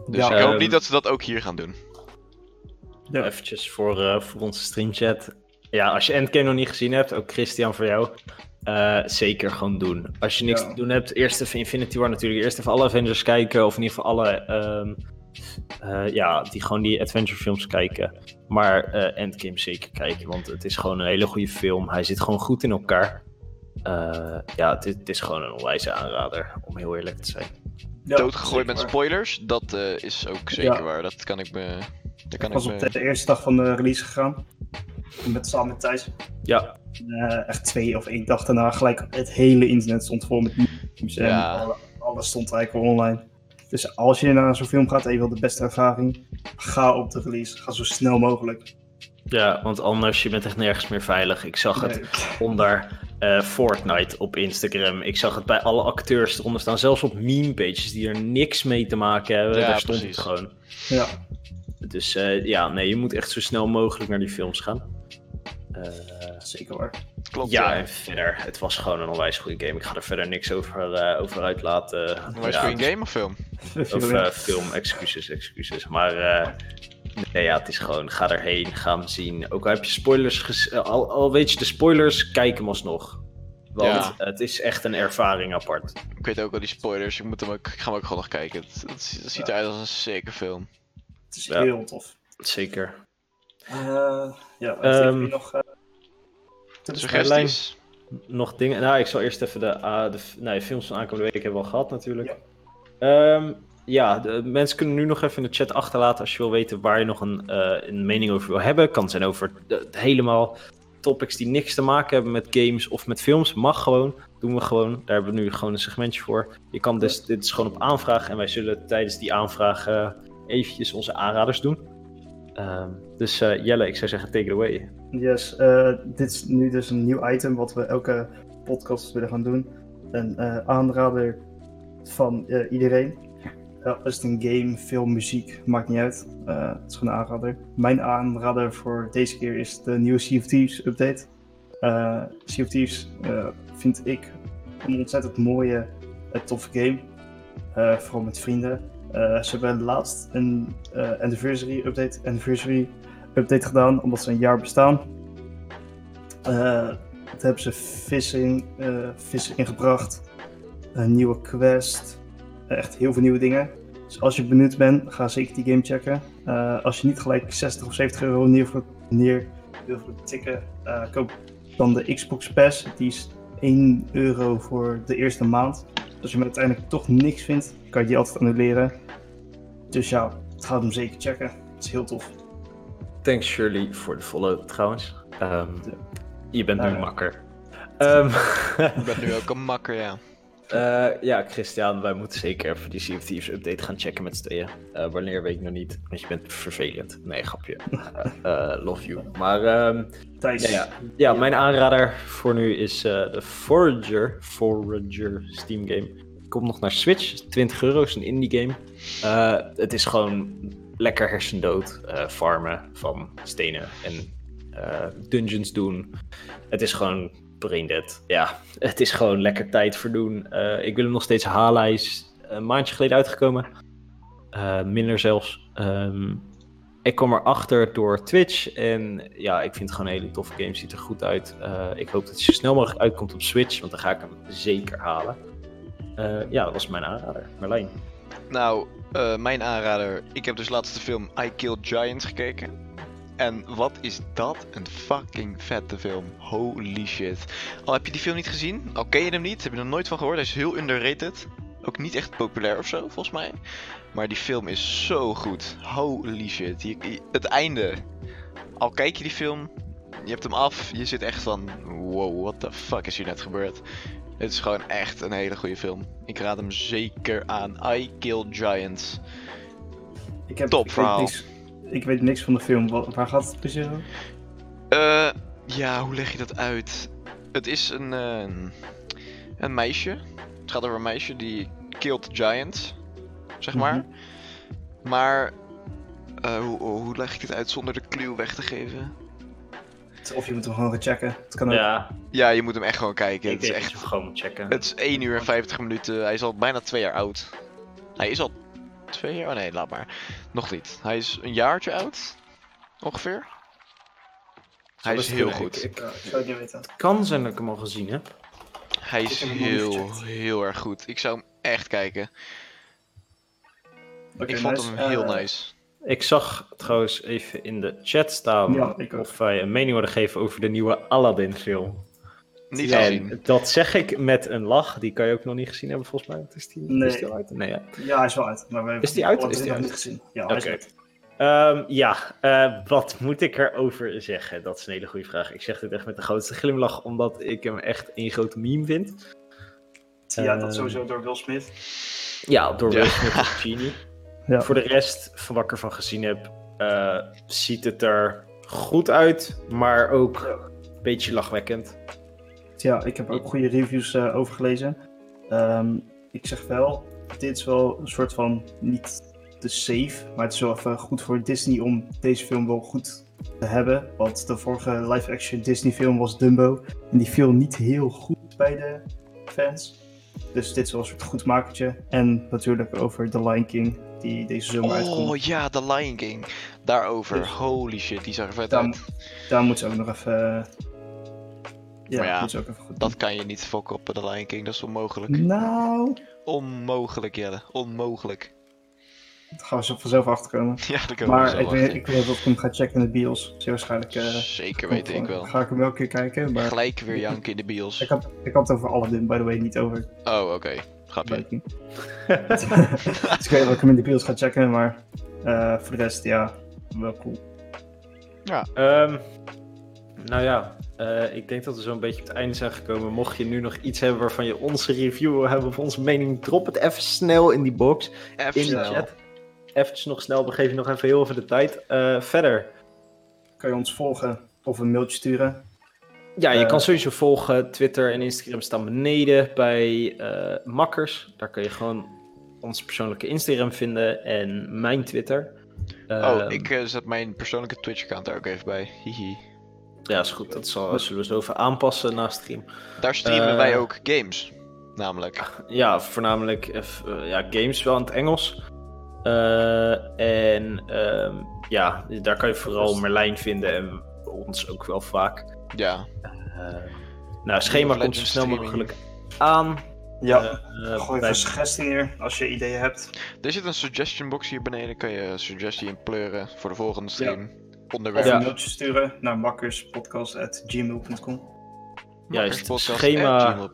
Dus Ja, ik hoop ehm, niet dat ze dat ook hier gaan doen. ja. Eventjes voor, eh, voor onze streamchat. Ja, als je Endgame nog niet gezien hebt, ook Christian voor jou. eh, zeker gewoon doen. Als je niks Ja. te doen hebt, eerst even Infinity War natuurlijk. Eerst even alle Avengers kijken. Of in ieder geval alle, ehm, eh, ja, die gewoon die adventure films kijken. Maar eh, Endgame zeker kijken, want het is gewoon een hele goede film. Hij zit gewoon goed in elkaar. Eh, ja, het is, het is gewoon een onwijze aanrader, om heel eerlijk te zijn. Ja, Doodgegooid met spoilers, dat eh, is ook zeker Ja. waar. Dat kan ik me... Daar kan Ik was ik op de eerste dag van de release gegaan. Met, samen met Thijs. Ja, Eh, echt twee of één dag daarna gelijk het hele internet stond vol met memes. En Ja. alle- alles stond eigenlijk online. Dus als je naar zo'n film gaat en je wil de beste ervaring, ga op de release. Ga zo snel mogelijk. ja, want anders je bent echt nergens meer veilig. Ik zag het Nee. onder eh, Fortnite op Instagram. Ik zag het bij alle acteurs eronder staan. Zelfs op meme-pages die er niks mee te maken hebben. Ja, daar stond precies. het gewoon. Ja, Dus eh, ja, nee, je moet echt zo snel mogelijk naar die films gaan. Eh, zeker waar. Klopt, ja, ja. en verder, het was gewoon een onwijs goede game. Ik ga er verder niks over, eh, over uitlaten. Ja, het een game of film? Of eh, film, excuses, excuses. Maar eh, nee, ja, het is gewoon, ga erheen, ga hem zien. Ook al heb je spoilers, eh, al, al weet je de spoilers, kijk hem alsnog. Want Ja. het is echt een ervaring apart. Ik weet ook al die spoilers. Ik, moet hem ook, ik ga hem ook gewoon nog kijken. Het, het, het ziet eruit als een zeker film. Het is Ja. heel tof. Zeker. Eh, ja, wat Ehm, heb je nog? eh? Suggesties? Nog dingen. Nou, ik zal eerst even de, ah, de nee, films van aankomende week hebben we al gehad natuurlijk. Ja, ja de, mensen kunnen nu nog even in de chat achterlaten als je wil weten waar je nog een, eh, een mening over wil hebben. Kan zijn over helemaal topics die niks te maken hebben met games of met films. Mag gewoon. Doen we gewoon. Daar hebben we nu gewoon een segmentje voor. Je kan dus, dit is gewoon op aanvraag. En wij zullen tijdens die aanvraag eh, eventjes onze aanraders doen. Ehm, dus eh, Jelle, ik zou zeggen, take it away. Yes, dit is nu dus een nieuw item wat we elke podcast willen gaan doen. Een aanrader van iedereen. Ja, is het een game, film, muziek, maakt niet uit. Eh, het is gewoon een aanrader. Mijn aanrader voor deze keer is de nieuwe Sea of Thieves update. Eh sea of Thieves eh, vind ik een ontzettend mooie, toffe game. Vooral met vrienden. Ze hebben laatst een anniversary update, anniversary update gedaan, omdat ze een jaar bestaan. Dat hebben ze vissen, vissen ingebracht, een nieuwe quest, echt heel veel nieuwe dingen. Dus als je benieuwd bent, ga zeker die game checken. Eh, als je niet gelijk 60 of 70 euro neer voor, neer wil voor tikken, eh, koop dan de Xbox Pass. Die is 1 euro voor de eerste maand. Dus als je hem uiteindelijk toch niks vindt, kan je die altijd annuleren. Dus ja, ga hem zeker checken. Het is heel tof. Thanks Shirley voor de follow trouwens. Ehm, je bent nu Ja. makker. Ehm, Ik ben nu ook een makker, ja. Eh, ja, Christian, wij moeten zeker even die Sea of Thieves update gaan checken met z'n tweeën. Eh, wanneer weet ik nog niet, want je bent vervelend. Nee, grapje. Eh, love you. Maar ehm, Thijs. ja, ja. ja, mijn aanrader voor nu is de Forager, Forager Steam game. Komt nog naar Switch, 20 euro, is een indie game. Het is gewoon lekker hersendood farmen van stenen en dungeons doen. Het is gewoon braindead. Ja, het is gewoon lekker tijd verdoen. Eh ik wil hem nog steeds halen. Hij is een maandje geleden uitgekomen. Eh, minder zelfs. Ehm, ik kwam erachter door Twitch. En ja, ik vind het gewoon een hele toffe game. Ziet er goed uit. Eh, ik hoop dat hij zo snel mogelijk uitkomt op Switch. Want dan ga ik hem zeker halen. Ja, dat was mijn aanrader. Marlijn. Nou, mijn aanrader. Ik heb dus laatst de film I Killed Giants gekeken. En wat is dat een fucking vette film. Holy shit. Al heb je die film niet gezien, al ken je hem niet, heb je er nooit van gehoord. Hij is heel underrated. Ook niet echt populair of zo, volgens mij. Maar die film is zo goed. Holy shit. Je- je- het einde. Al kijk je die film, je hebt hem af, je zit echt van... Wow, what the fuck is hier net gebeurd? Het is gewoon echt een hele goede film. Ik raad hem zeker aan. I Kill Giants. Ik heb, Top ik verhaal. Ik weet niks van de film. Wat, waar gaat het precies over? Eh, ja, hoe leg je dat uit? Het is een, eh, een meisje. Het gaat over een meisje die killed giants, zeg maar. Mhm. Maar, eh, hoe, hoe leg ik dit uit zonder de clue weg te geven? Of je moet hem gewoon gaan checken. Het kan ook. Ja, Ja, je moet hem echt gewoon kijken. ik Het is echt dat je hem gewoon moet checken. Het is 1 uur en 50 minuten. Hij is al bijna 2 jaar oud. Hij is al 2 jaar? Oh nee, laat maar. Nog niet. Hij is een jaartje oud. Ongeveer. Hij is heel kunnen. goed. Ik- zou ik niet weten. kan zijn dat ik hem al gezien heb. Hij is heel, heel erg goed. Ik zou hem echt kijken. Oké, ik vond nice. hem heel Eh, nice. Ik zag trouwens even in de chat staan Ja, of wij een mening wilden geven over de nieuwe Aladdin-film. Niet En gezien. dat zeg ik met een lach. Die kan je ook nog niet gezien hebben, volgens mij. Is die, Nee. is die al uit? Nee, ja. Ja, hij is wel uit. Maar we Is die uit? Is die nog uit? niet gezien. Ja, hij is Oké. uit. Ehm, ja, eh, wat moet ik erover zeggen? Dat is een hele goede vraag. Ik zeg dit echt met de grootste glimlach, omdat ik hem echt een grote meme vind. Ja, dat Ehm, sowieso door Will Smith. Ja, door Ja. Will Smith als Genie. Ja. Voor de rest, van wat ik ervan gezien heb, eh, ziet het er goed uit, maar ook een beetje lachwekkend. Ja, ik heb ook goede reviews eh, over gelezen. Ehm, ik zeg wel, dit is wel een soort van niet te safe, maar het is wel even goed voor Disney om deze film wel goed te hebben. Want de vorige live-action Disney-film was Dumbo en die viel niet heel goed bij de fans. Dus dit is wel een soort goed makertje. En natuurlijk over The Lion King, die deze zomer uitkomt. Oh ja, The Lion King. Daarover. Dus- Holy shit, die zag er vet uit. Daar moeten ze ook nog even... ja, Maar ja, ze ook even goed Dat kan je niet fokken op The Lion King, dat is onmogelijk. Nou, Onmogelijk, Jelle. Onmogelijk. daar gaan we zo vanzelf achterkomen. Ja, dat kan Maar ik weet, ik weet dat ik hem ga checken in de bios. Zeer waarschijnlijk. eh, Zeker weet ik wel. Ga ik hem wel een keer kijken. Maar Gelijk weer janken in de bios. ik had, ik had het over Aladdin, by the way, niet over Oh, oké. Grapje. Viking. dus ik weet dat ik hem in de bios ga checken, maar eh, voor de rest, ja, wel cool. Ehm, nou ja, eh, ik denk dat we zo'n beetje op het einde zijn gekomen. Mocht je nu nog iets hebben waarvan je onze review wil hebben of onze mening, drop het even snel in die box, Even in de snel. chat. Even nog snel, we geven je nog even heel even de tijd. Eh, verder, Kan je ons volgen of een mailtje sturen? Ja, je Eh, kan sowieso volgen. Twitter en Instagram staan beneden bij eh, Makkers. Daar kun je gewoon ons persoonlijke Instagram vinden en mijn Twitter. Oh, Ehm, ik zet mijn persoonlijke Twitch-account daar ook even bij. Hihi. Ja, is goed. Dat zal, zullen we zo even aanpassen na stream. Daar streamen Eh, wij ook games. Namelijk. Ja, voornamelijk eh, ja, games wel in het Engels. Eh, en ehm, ja, daar kan je vooral Merlijn vinden en ons ook wel vaak. Ja. Eh, nou, schema komt zo snel mogelijk aan. Ja, gooi bij- even suggestie neer als je ideeën hebt. Er zit een suggestion box hier beneden. Kan je een suggestie in pleuren voor de volgende stream. Onderwerp. Of een mailtje sturen naar makkerspodcast.gmail.com. Juist, schema-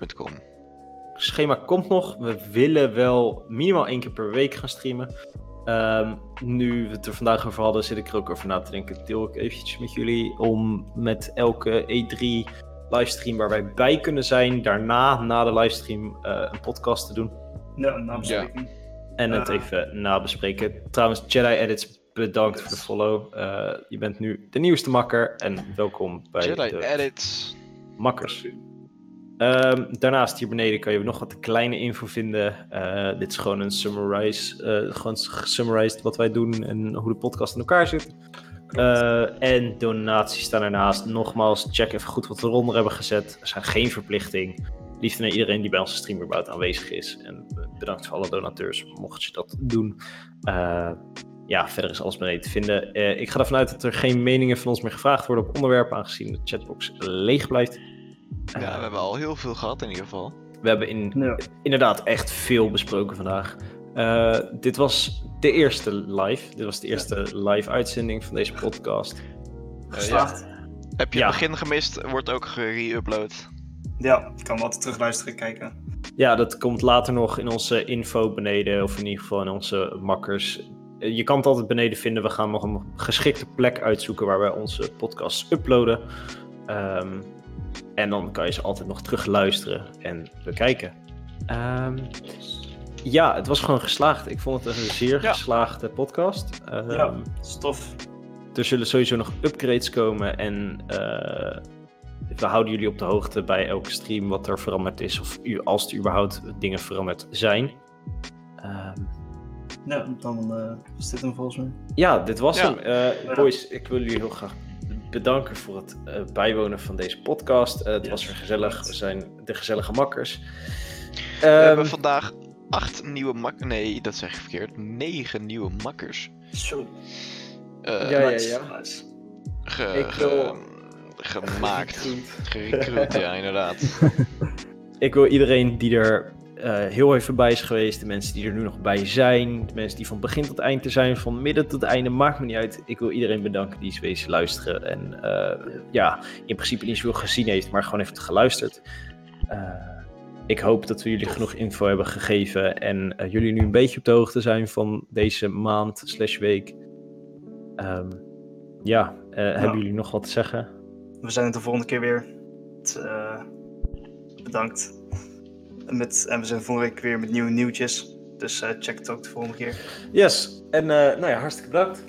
schema komt nog. We willen wel minimaal één keer per week gaan streamen. Ehm, nu we het er vandaag over hadden, zit ik er ook over na te denken. Deel ik eventjes met jullie om met elke E3 livestream waar wij bij kunnen zijn. Daarna, na de livestream, eh, een podcast te doen. Ja, een. En het Eh. even nabespreken. Trouwens, Jedi Edits, bedankt voor de follow. Eh, je bent nu de nieuwste makker en welkom bij Jedi de Edits. makkers. Ehm, daarnaast hier beneden kan je nog wat kleine info vinden. Eh, dit is gewoon een summarize, eh, gewoon gesummarized wat wij doen en hoe de podcast in elkaar zit. En donaties staan ernaast. Nogmaals, check even goed wat we eronder hebben gezet. Er zijn geen verplichting. Liefde naar iedereen die bij onze stream überhaupt aanwezig is. En bedankt voor alle donateurs, mocht je dat doen. Ja, verder is alles beneden te vinden. Eh, ik ga ervan uit dat er geen meningen van ons meer gevraagd worden op onderwerpen, aangezien de chatbox leeg blijft. Ja, we hebben al heel veel gehad in ieder geval. we hebben in, Ja. inderdaad echt veel besproken vandaag. Eh, dit was de eerste live. Dit was de eerste live uitzending van deze podcast. Eh, ja. Geslaagd. Heb je Ja. het begin gemist, wordt ook gere-upload. Ja, ik kan altijd terugluisteren kijken. Ja, dat komt later nog in onze info beneden, of in ieder geval in onze makkers. Eh, Je kan het altijd beneden vinden. We gaan nog een geschikte plek uitzoeken waar wij onze podcasts uploaden. Ehm, en dan kan je ze altijd nog terugluisteren en bekijken. Ehm, ja, het was gewoon geslaagd. Ik vond het een zeer Ja. geslaagde podcast. Ehm, Ja, stof. er zullen sowieso nog upgrades komen en eh, we houden jullie op de hoogte bij elke stream wat er veranderd is of u, als er überhaupt dingen veranderd zijn. Ehm, Ja, dan eh is dit hem volgens mij. ja, dit was Ja. hem. Eh, boys, ik wil jullie heel graag bedanken voor het eh, bijwonen van deze podcast. Het Ja, was weer gezellig. We zijn de gezellige makkers. We Ehm, hebben vandaag acht nieuwe makkers. Nee, dat zeg ik verkeerd. Negen nieuwe makkers. Zo. eh, Ja, ja, ja. ge- Ik ge- wil- gemaakt. Gerecruit, ja, inderdaad. Ik wil iedereen die er eh, heel even bij is geweest, de mensen die er nu nog bij zijn, de mensen die van begin tot eind er zijn, van midden tot einde, maakt me niet uit. Ik wil iedereen bedanken die is wezen luisteren en eh, ja, in principe niet zoveel gezien heeft, maar gewoon heeft geluisterd. Eh, ik hoop dat we jullie genoeg info hebben gegeven en jullie nu een beetje op de hoogte zijn van deze maand slash week. Ehm, ja, hebben jullie nog wat te zeggen? We zijn het de volgende keer weer. Bedankt. Met, en we zijn volgende week weer met nieuwe nieuwtjes. Dus eh, check het ook de volgende keer. Yes, en eh, nou ja, hartstikke bedankt.